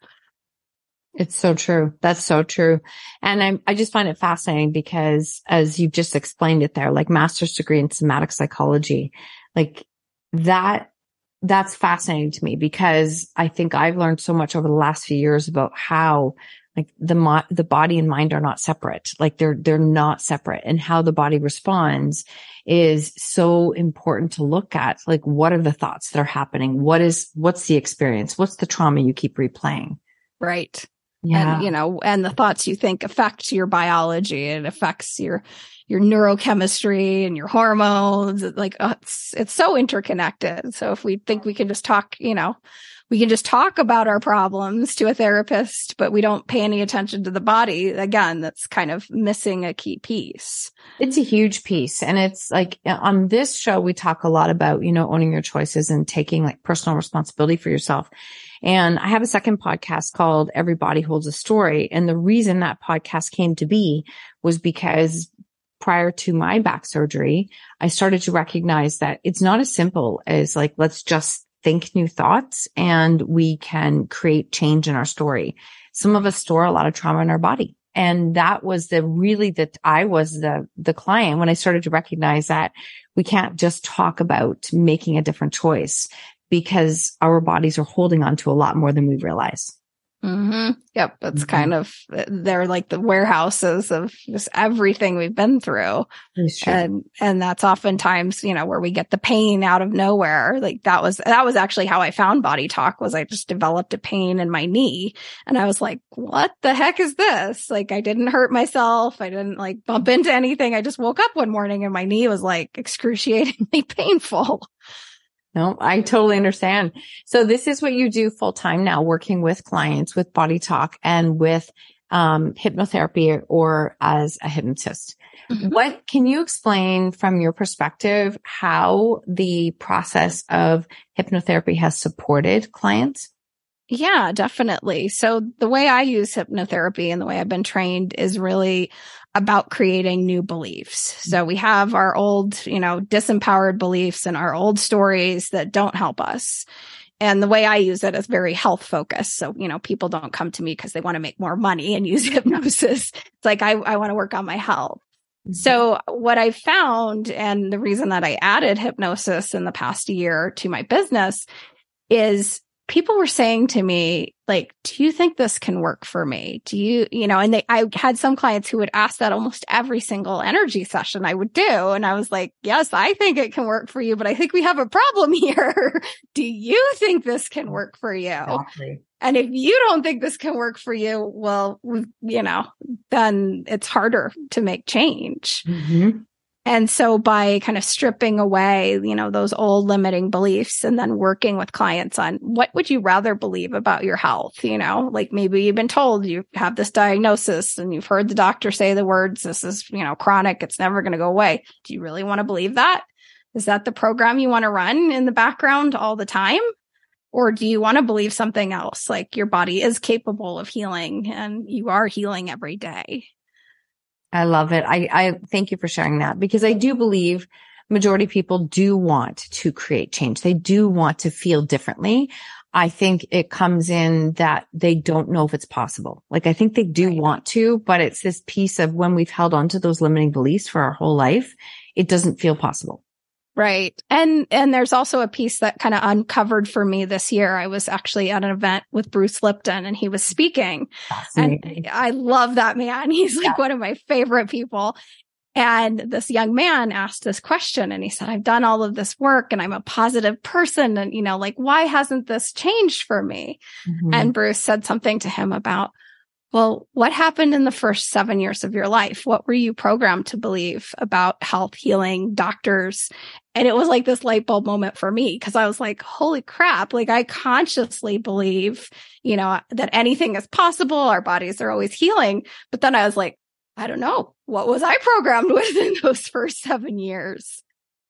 It's so true. That's so true. And I, I just find it fascinating because as you've just explained it there, like master's degree in somatic psychology, like that, that's fascinating to me because I think I've learned so much over the last few years about how like the mo- the body and mind are not separate. Like they're they're not separate. And how the body responds is so important to look at. Like what are the thoughts that are happening? What is what's the experience? What's the trauma you keep replaying? Right yeah. And, you know, and the thoughts you think affect your biology. It affects your, your neurochemistry and your hormones. Like, uh, it's, it's so interconnected. So if we think we can just talk, you know, we can just talk about our problems to a therapist, but we don't pay any attention to the body. Again, that's kind of missing a key piece. It's a huge piece. And it's like uh, on this show, we talk a lot about, you know, owning your choices and taking like personal responsibility for yourself. And I have a second podcast called Everybody Holds a Story. And the reason that podcast came to be was because prior to my back surgery, I started to recognize that it's not as simple as like, let's just think new thoughts and we can create change in our story. Some of us store a lot of trauma in our body. And that was the really that I was the, the client when I started to recognize that we can't just talk about making a different choice because our bodies are holding on to a lot more than we realize. Mm-hmm. Yep. It's mm-hmm. kind of, they're like the warehouses of just everything we've been through. And, and that's oftentimes, you know, where we get the pain out of nowhere. Like that was, that was actually how I found BodyTalk was I just developed a pain in my knee and I was like, what the heck is this? Like I didn't hurt myself. I didn't like bump into anything. I just woke up one morning and my knee was like excruciatingly painful. No, I totally understand. So this is what you do full time now, working with clients with BodyTalk and with um, hypnotherapy or as a hypnotist. Mm-hmm. What can you explain from your perspective how the process of hypnotherapy has supported clients? Yeah, definitely. So the way I use hypnotherapy and the way I've been trained is really about creating new beliefs. So we have our old, you know, disempowered beliefs and our old stories that don't help us. And the way I use it is very health focused. So, you know, people don't come to me because they want to make more money and use hypnosis. It's like, I, I want to work on my health. Mm-hmm. So what I found and the reason that I added hypnosis in the past year to my business is people were saying to me, like, do you think this can work for me? Do you, you know, and they, I had some clients who would ask that almost every single energy session I would do. And I was like, yes, I think it can work for you, but I think we have a problem here. do you think this can work for you? Exactly. And if you don't think this can work for you, well, you know, then it's harder to make change. Mm-hmm. And so by kind of stripping away, you know, those old limiting beliefs and then working with clients on what would you rather believe about your health? You know, like maybe you've been told you have this diagnosis and you've heard the doctor say the words, this is, you know, chronic. It's never going to go away. Do you really want to believe that? Is that the program you want to run in the background all the time? Or do you want to believe something else? Like your body is capable of healing and you are healing every day. I love it. I, I thank you for sharing that because I do believe majority people do want to create change. They do want to feel differently. I think it comes in that they don't know if it's possible. Like I think they do right. want to, but it's this piece of when we've held on to those limiting beliefs for our whole life, it doesn't feel possible. Right. And, and there's also a piece that kind of uncovered for me this year. I was actually at an event with Bruce Lipton and he was speaking and I love that man. He's like yeah. one of my favorite people. And this young man asked this question and he said, I've done all of this work and I'm a positive person. And, you know, like, why hasn't this changed for me? Mm-hmm. And Bruce said something to him about, well, what happened in the first seven years of your life? What were you programmed to believe about health, healing, doctors? And it was like this light bulb moment for me because I was like, holy crap. Like I consciously believe, you know, that anything is possible. Our bodies are always healing. But then I was like, I don't know. What was I programmed with in those first seven years?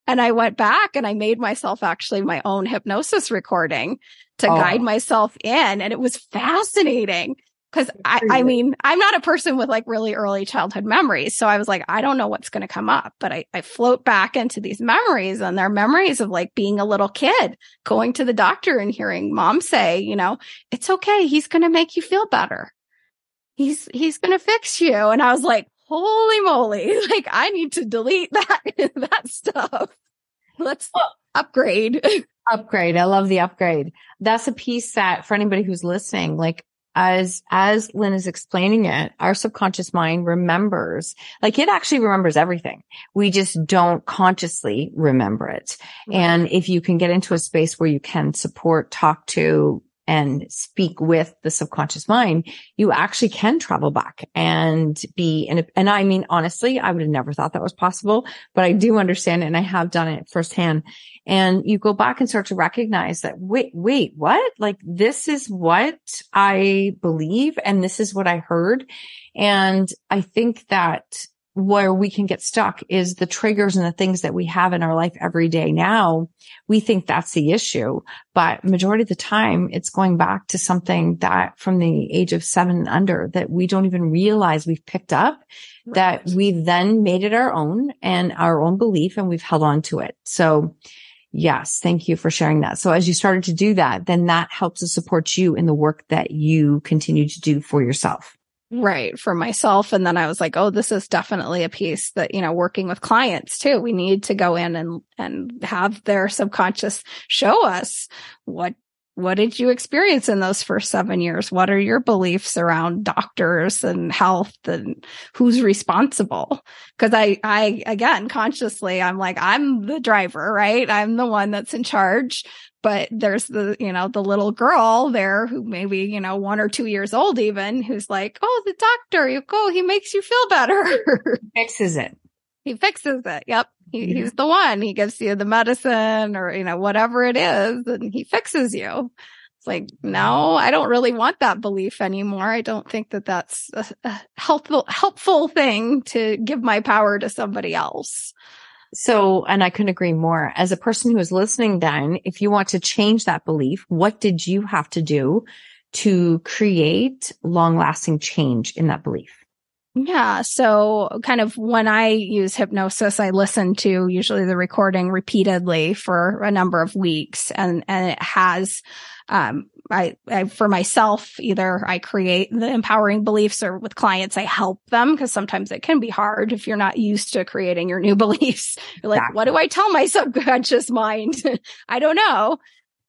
And I went back and I made myself actually my own hypnosis recording to oh. guide myself in. And it was fascinating Cause I, I mean, I'm not a person with like really early childhood memories. So I was like, I don't know what's going to come up, but I, I float back into these memories and they're memories of like being a little kid, going to the doctor and hearing mom say, you know, it's okay. He's going to make you feel better. He's, he's going to fix you. And I was like, holy moly. Like I need to delete that, that stuff. Let's upgrade. Upgrade. I love the upgrade. That's a piece that for anybody who's listening, like as, as Lyn is explaining it, our subconscious mind remembers, like it actually remembers everything. We just don't consciously remember it. Right. And if you can get into a space where you can support, talk to, and speak with the subconscious mind, you actually can travel back and be in a, and I mean, honestly, I would have never thought that was possible, but I do understand it and I have done it firsthand. And you go back and start to recognize that, wait, wait, what? Like this is what I believe and this is what I heard. And I think that where we can get stuck is the triggers and the things that we have in our life every day now. We think that's the issue, but majority of the time it's going back to something that from the age of seven and under that we don't even realize we've picked up right. that we've then made it our own and our own belief and we've held on to it. So yes, thank you for sharing that. So as you started to do that, then that helps to support you in the work that you continue to do for yourself. Right. For myself. And then I was like, oh, this is definitely a piece that, you know, working with clients too. We need to go in and, and have their subconscious show us what, what did you experience in those first seven years? What are your beliefs around doctors and health and who's responsible? Cause I, I, again, consciously, I'm like, I'm the driver, right? I'm the one that's in charge but there's the, you know, the little girl there who maybe, you know, one or two years old even, who's like, Oh, the doctor, you go, he makes you feel better. fixes it. He fixes it. Yep. He, yeah. He's the one. He gives you the medicine or, you know, whatever it is and he fixes you. It's like, no, I don't really want that belief anymore. I don't think that that's a, a helpful, helpful thing to give my power to somebody else. So, and I couldn't agree more. As a person who is listening then, if you want to change that belief, what did you have to do to create long lasting change in that belief? Yeah. So kind of when I use hypnosis, I listen to usually the recording repeatedly for a number of weeks and, and it has, um, I, I, for myself, either I create the empowering beliefs or with clients, I help them because sometimes it can be hard if you're not used to creating your new beliefs. You're like, exactly. what do I tell my subconscious mind? I don't know.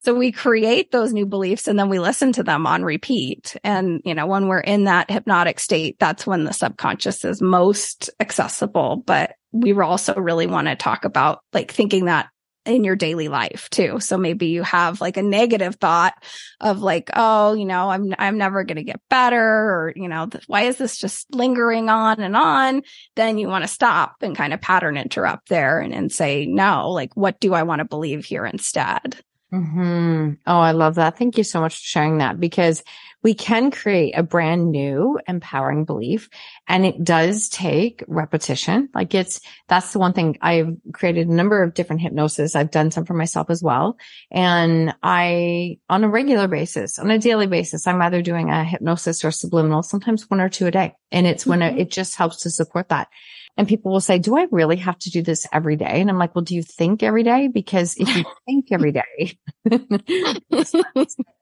So we create those new beliefs and then we listen to them on repeat. And, you know, when we're in that hypnotic state, that's when the subconscious is most accessible. But we also really want to talk about like thinking that in your daily life too. So maybe you have like a negative thought of like, oh, you know, I'm, I'm never going to get better or, you know, th- why is this just lingering on and on? Then you want to stop and kind of pattern interrupt there and, and say, no, like, what do I want to believe here instead? Mm-hmm. Oh, I love that. Thank you so much for sharing that because we can create a brand new empowering belief and it does take repetition. Like it's, that's the one thing I've created a number of different hypnosis. I've done some for myself as well. And I, on a regular basis, on a daily basis, I'm either doing a hypnosis or subliminal, sometimes one or two a day. And it's when mm-hmm. it, it just helps to support that. And people will say, do I really have to do this every day? And I'm like, well, do you think every day? Because if you think every day,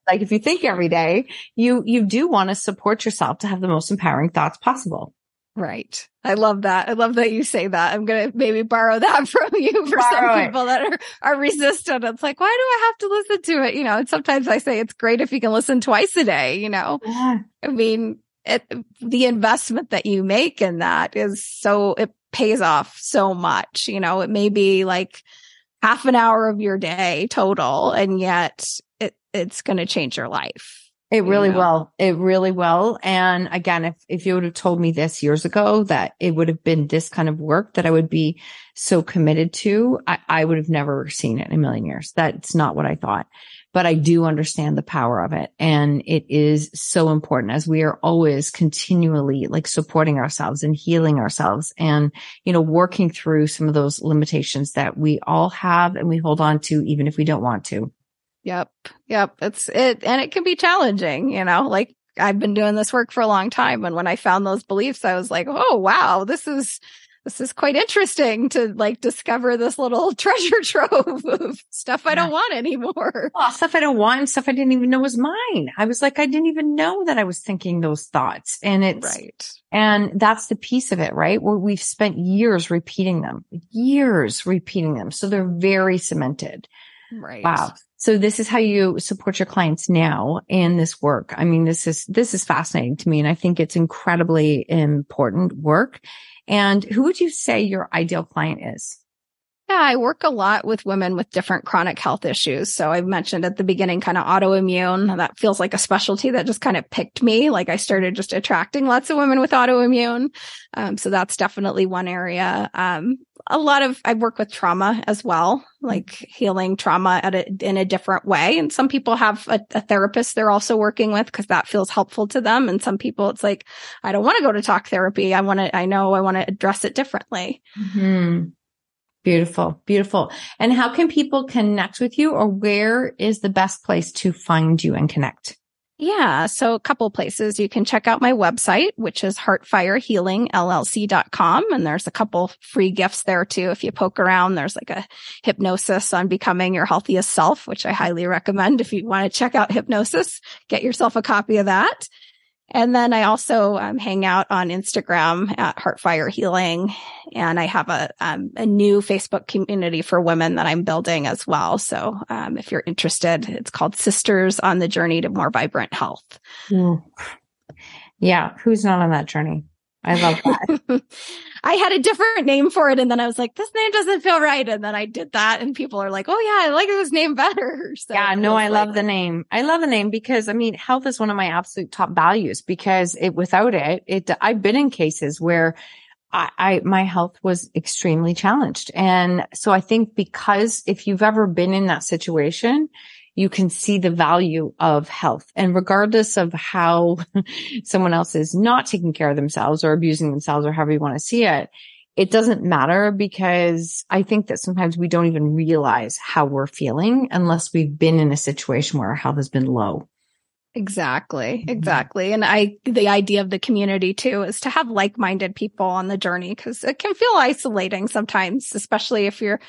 like if you think every day, you, you do want to support yourself to have the most empowering thoughts possible. Right. I love that. I love that you say that. I'm going to maybe borrow that from you for borrow some people it. that are, are resistant. It's like, why do I have to listen to it? You know, and sometimes I say it's great if you can listen twice a day, you know, yeah. I mean, it, the investment that you make in that is so, it pays off so much. You know, it may be like half an hour of your day total, and yet it, it's going to change your life. It really know? will. It really will. And again, if, if you would have told me this years ago that it would have been this kind of work that I would be so committed to, I, I would have never seen it in a million years. That's not what I thought but I do understand the power of it. And it is so important as we are always continually like supporting ourselves and healing ourselves and, you know, working through some of those limitations that we all have and we hold on to even if we don't want to. Yep. Yep. It's it, and it can be challenging, you know, like I've been doing this work for a long time. And when I found those beliefs, I was like, Oh, wow, this is, this is quite interesting to like discover this little treasure trove of stuff I don't want anymore. Well, stuff I don't want, stuff I didn't even know was mine. I was like, I didn't even know that I was thinking those thoughts. And it's right. And that's the piece of it, right? Where we've spent years repeating them, years repeating them. So they're very cemented. Right. Wow. So this is how you support your clients now in this work. I mean, this is, this is fascinating to me. And I think it's incredibly important work. And who would you say your ideal client is? Yeah, I work a lot with women with different chronic health issues. So I mentioned at the beginning kind of autoimmune. That feels like a specialty that just kind of picked me. Like I started just attracting lots of women with autoimmune. Um, so that's definitely one area. Um, a lot of I work with trauma as well, like healing trauma at a, in a different way. And some people have a, a therapist they're also working with because that feels helpful to them. And some people it's like, I don't want to go to talk therapy. I want to, I know I want to address it differently. Mm-hmm. Beautiful, beautiful. And how can people connect with you or where is the best place to find you and connect? Yeah. So a couple places you can check out my website, which is heartfirehealingllc.com. And there's a couple free gifts there too. If you poke around, there's like a hypnosis on becoming your healthiest self, which I highly recommend. If you want to check out hypnosis, get yourself a copy of that. And then I also um, hang out on Instagram at Heartfire Healing, and I have a um, a new Facebook community for women that I'm building as well. So um, if you're interested, it's called Sisters on the Journey to More Vibrant Health. Mm. Yeah, who's not on that journey? I love that. I had a different name for it. And then I was like, this name doesn't feel right. And then I did that and people are like, Oh yeah, I like this name better. So yeah, no, I, like, love the name. I love the name because I mean, health is one of my absolute top values because it, without it, it, I've been in cases where I, I, my health was extremely challenged. And so I think because if you've ever been in that situation, you can see the value of health. And regardless of how someone else is not taking care of themselves or abusing themselves or however you want to see it, it doesn't matter because I think that sometimes we don't even realize how we're feeling unless we've been in a situation where our health has been low. Exactly. Mm-hmm. Exactly. And I, the idea of the community too is to have like-minded people on the journey because it can feel isolating sometimes, especially if you're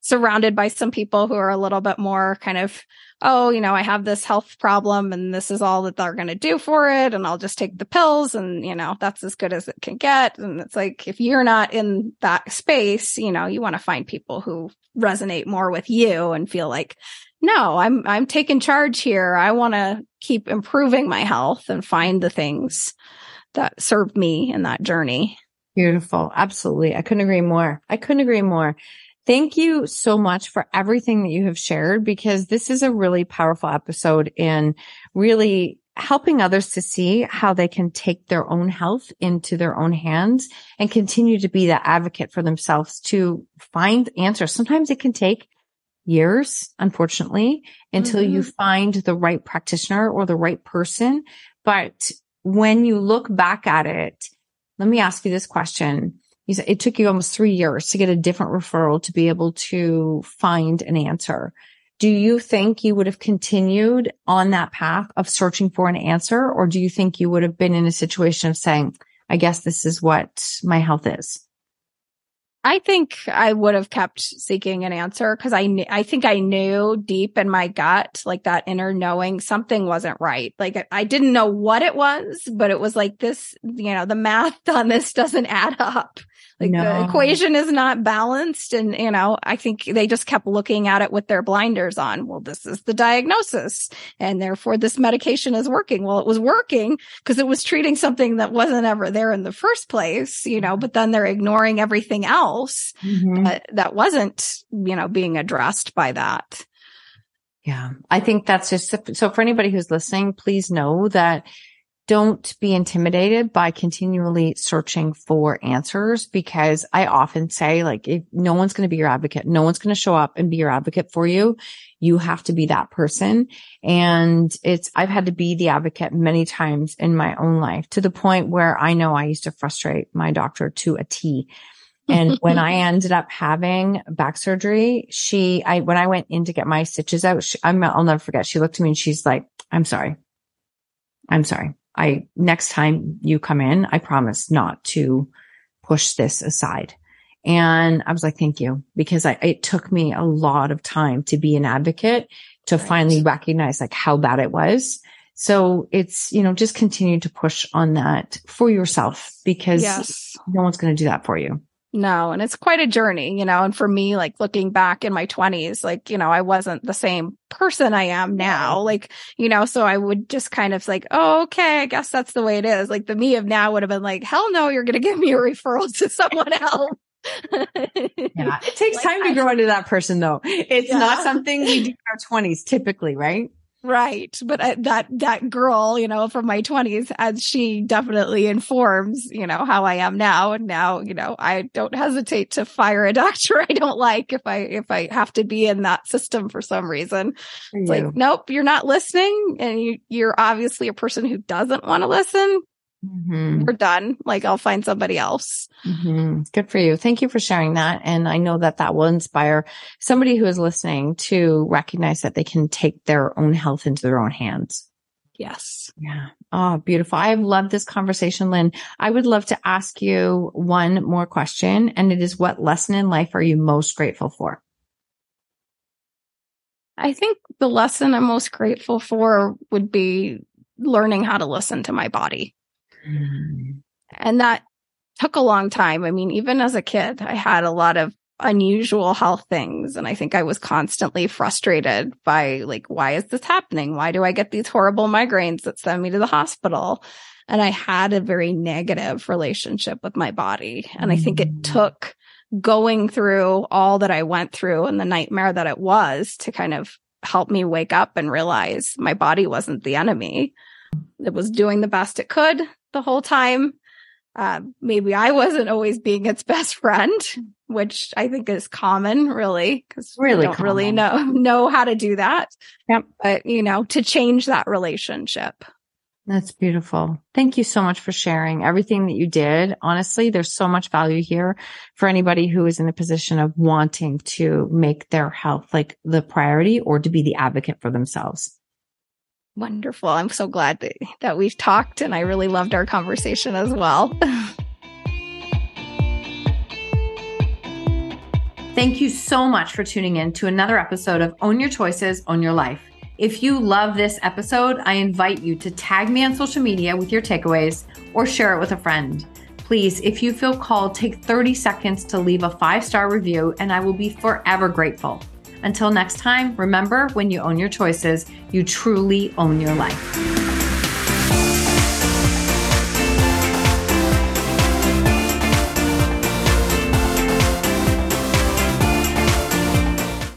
surrounded by some people who are a little bit more kind of, oh, you know, I have this health problem and this is all that they're going to do for it. And I'll just take the pills and, you know, that's as good as it can get. And it's like, if you're not in that space, you know, you want to find people who resonate more with you and feel like, no, I'm, I'm taking charge here. I want to keep improving my health and find the things that serve me in that journey. Beautiful. Absolutely. I couldn't agree more. I couldn't agree more. Thank you so much for everything that you have shared because this is a really powerful episode in really helping others to see how they can take their own health into their own hands and continue to be that advocate for themselves to find answers. Sometimes it can take years, unfortunately, until mm-hmm. you find the right practitioner or the right person. But when you look back at it, let me ask you this question. You said it took you almost three years to get a different referral to be able to find an answer. Do you think you would have continued on that path of searching for an answer? Or do you think you would have been in a situation of saying, I guess this is what my health is? I think I would have kept seeking an answer because I I think I knew deep in my gut, like that inner knowing something wasn't right. Like I didn't know what it was, but it was like this, you know, the math on this doesn't add up. Like no. the equation is not balanced. And, you know, I think they just kept looking at it with their blinders on. Well, this is the diagnosis and therefore this medication is working. Well, it was working because it was treating something that wasn't ever there in the first place, you know, but then they're ignoring everything else mm-hmm. uh, that wasn't, you know, being addressed by that. Yeah. I think that's just so for anybody who's listening, please know that don't be intimidated by continually searching for answers because I often say like, if no one's going to be your advocate, no one's going to show up and be your advocate for you. You have to be that person. And it's, I've had to be the advocate many times in my own life to the point where I know I used to frustrate my doctor to a T. And when I ended up having back surgery, she, I, when I went in to get my stitches out, she, I'm, I'll never forget. She looked at me and she's like, I'm sorry. I'm sorry. I, next time you come in, I promise not to push this aside. And I was like, thank you, because I, it took me a lot of time to be an advocate to right. finally recognize like how bad it was. So it's, you know, just continue to push on that for yourself because yes. no one's going to do that for you. No, and it's quite a journey, you know. And for me, like looking back in my 20s, like, you know, I wasn't the same person I am now. Like, you know, so I would just kind of like, oh, okay, I guess that's the way it is. Like the me of now would have been like, hell no, you're going to give me a referral to someone else. yeah, it takes like, time to grow into that person though. It's yeah. not something we do in our 20s typically, right? Right. But uh, that, that girl, you know, from my twenties, as she definitely informs, you know, how I am now. And now, you know, I don't hesitate to fire a doctor I don't like if I, if I have to be in that system for some reason. It's like, nope, you're not listening. And you, you're obviously a person who doesn't want to listen. Mm-hmm. We're done. Like I'll find somebody else. Mm-hmm. Good for you. Thank you for sharing that. And I know that that will inspire somebody who is listening to recognize that they can take their own health into their own hands. Yes. Yeah. Oh, beautiful. I've loved this conversation, Lyn. I would love to ask you one more question. And it is what lesson in life are you most grateful for? I think the lesson I'm most grateful for would be learning how to listen to my body. Mm. And that took a long time. I mean, even as a kid, I had a lot of unusual health things. And I think I was constantly frustrated by like, why is this happening? Why do I get these horrible migraines that send me to the hospital? And I had a very negative relationship with my body. And I think it mm. took going through all that I went through and the nightmare that it was to kind of help me wake up and realize my body wasn't the enemy. It was doing the best it could the whole time. Uh, maybe I wasn't always being its best friend, which I think is common, really, because really we don't common. really know know how to do that. Yep. But you know, to change that relationship. That's beautiful. Thank you so much for sharing everything that you did. Honestly, there's so much value here for anybody who is in a position of wanting to make their health like the priority or to be the advocate for themselves. Wonderful. I'm so glad that, that we've talked and I really loved our conversation as well. Thank you so much for tuning in to another episode of Own Your Choices, Own Your Life. If you love this episode, I invite you to tag me on social media with your takeaways or share it with a friend. Please, if you feel called, take 30 seconds to leave a five star review, and I will be forever grateful. Until next time, remember when you own your choices, you truly own your life.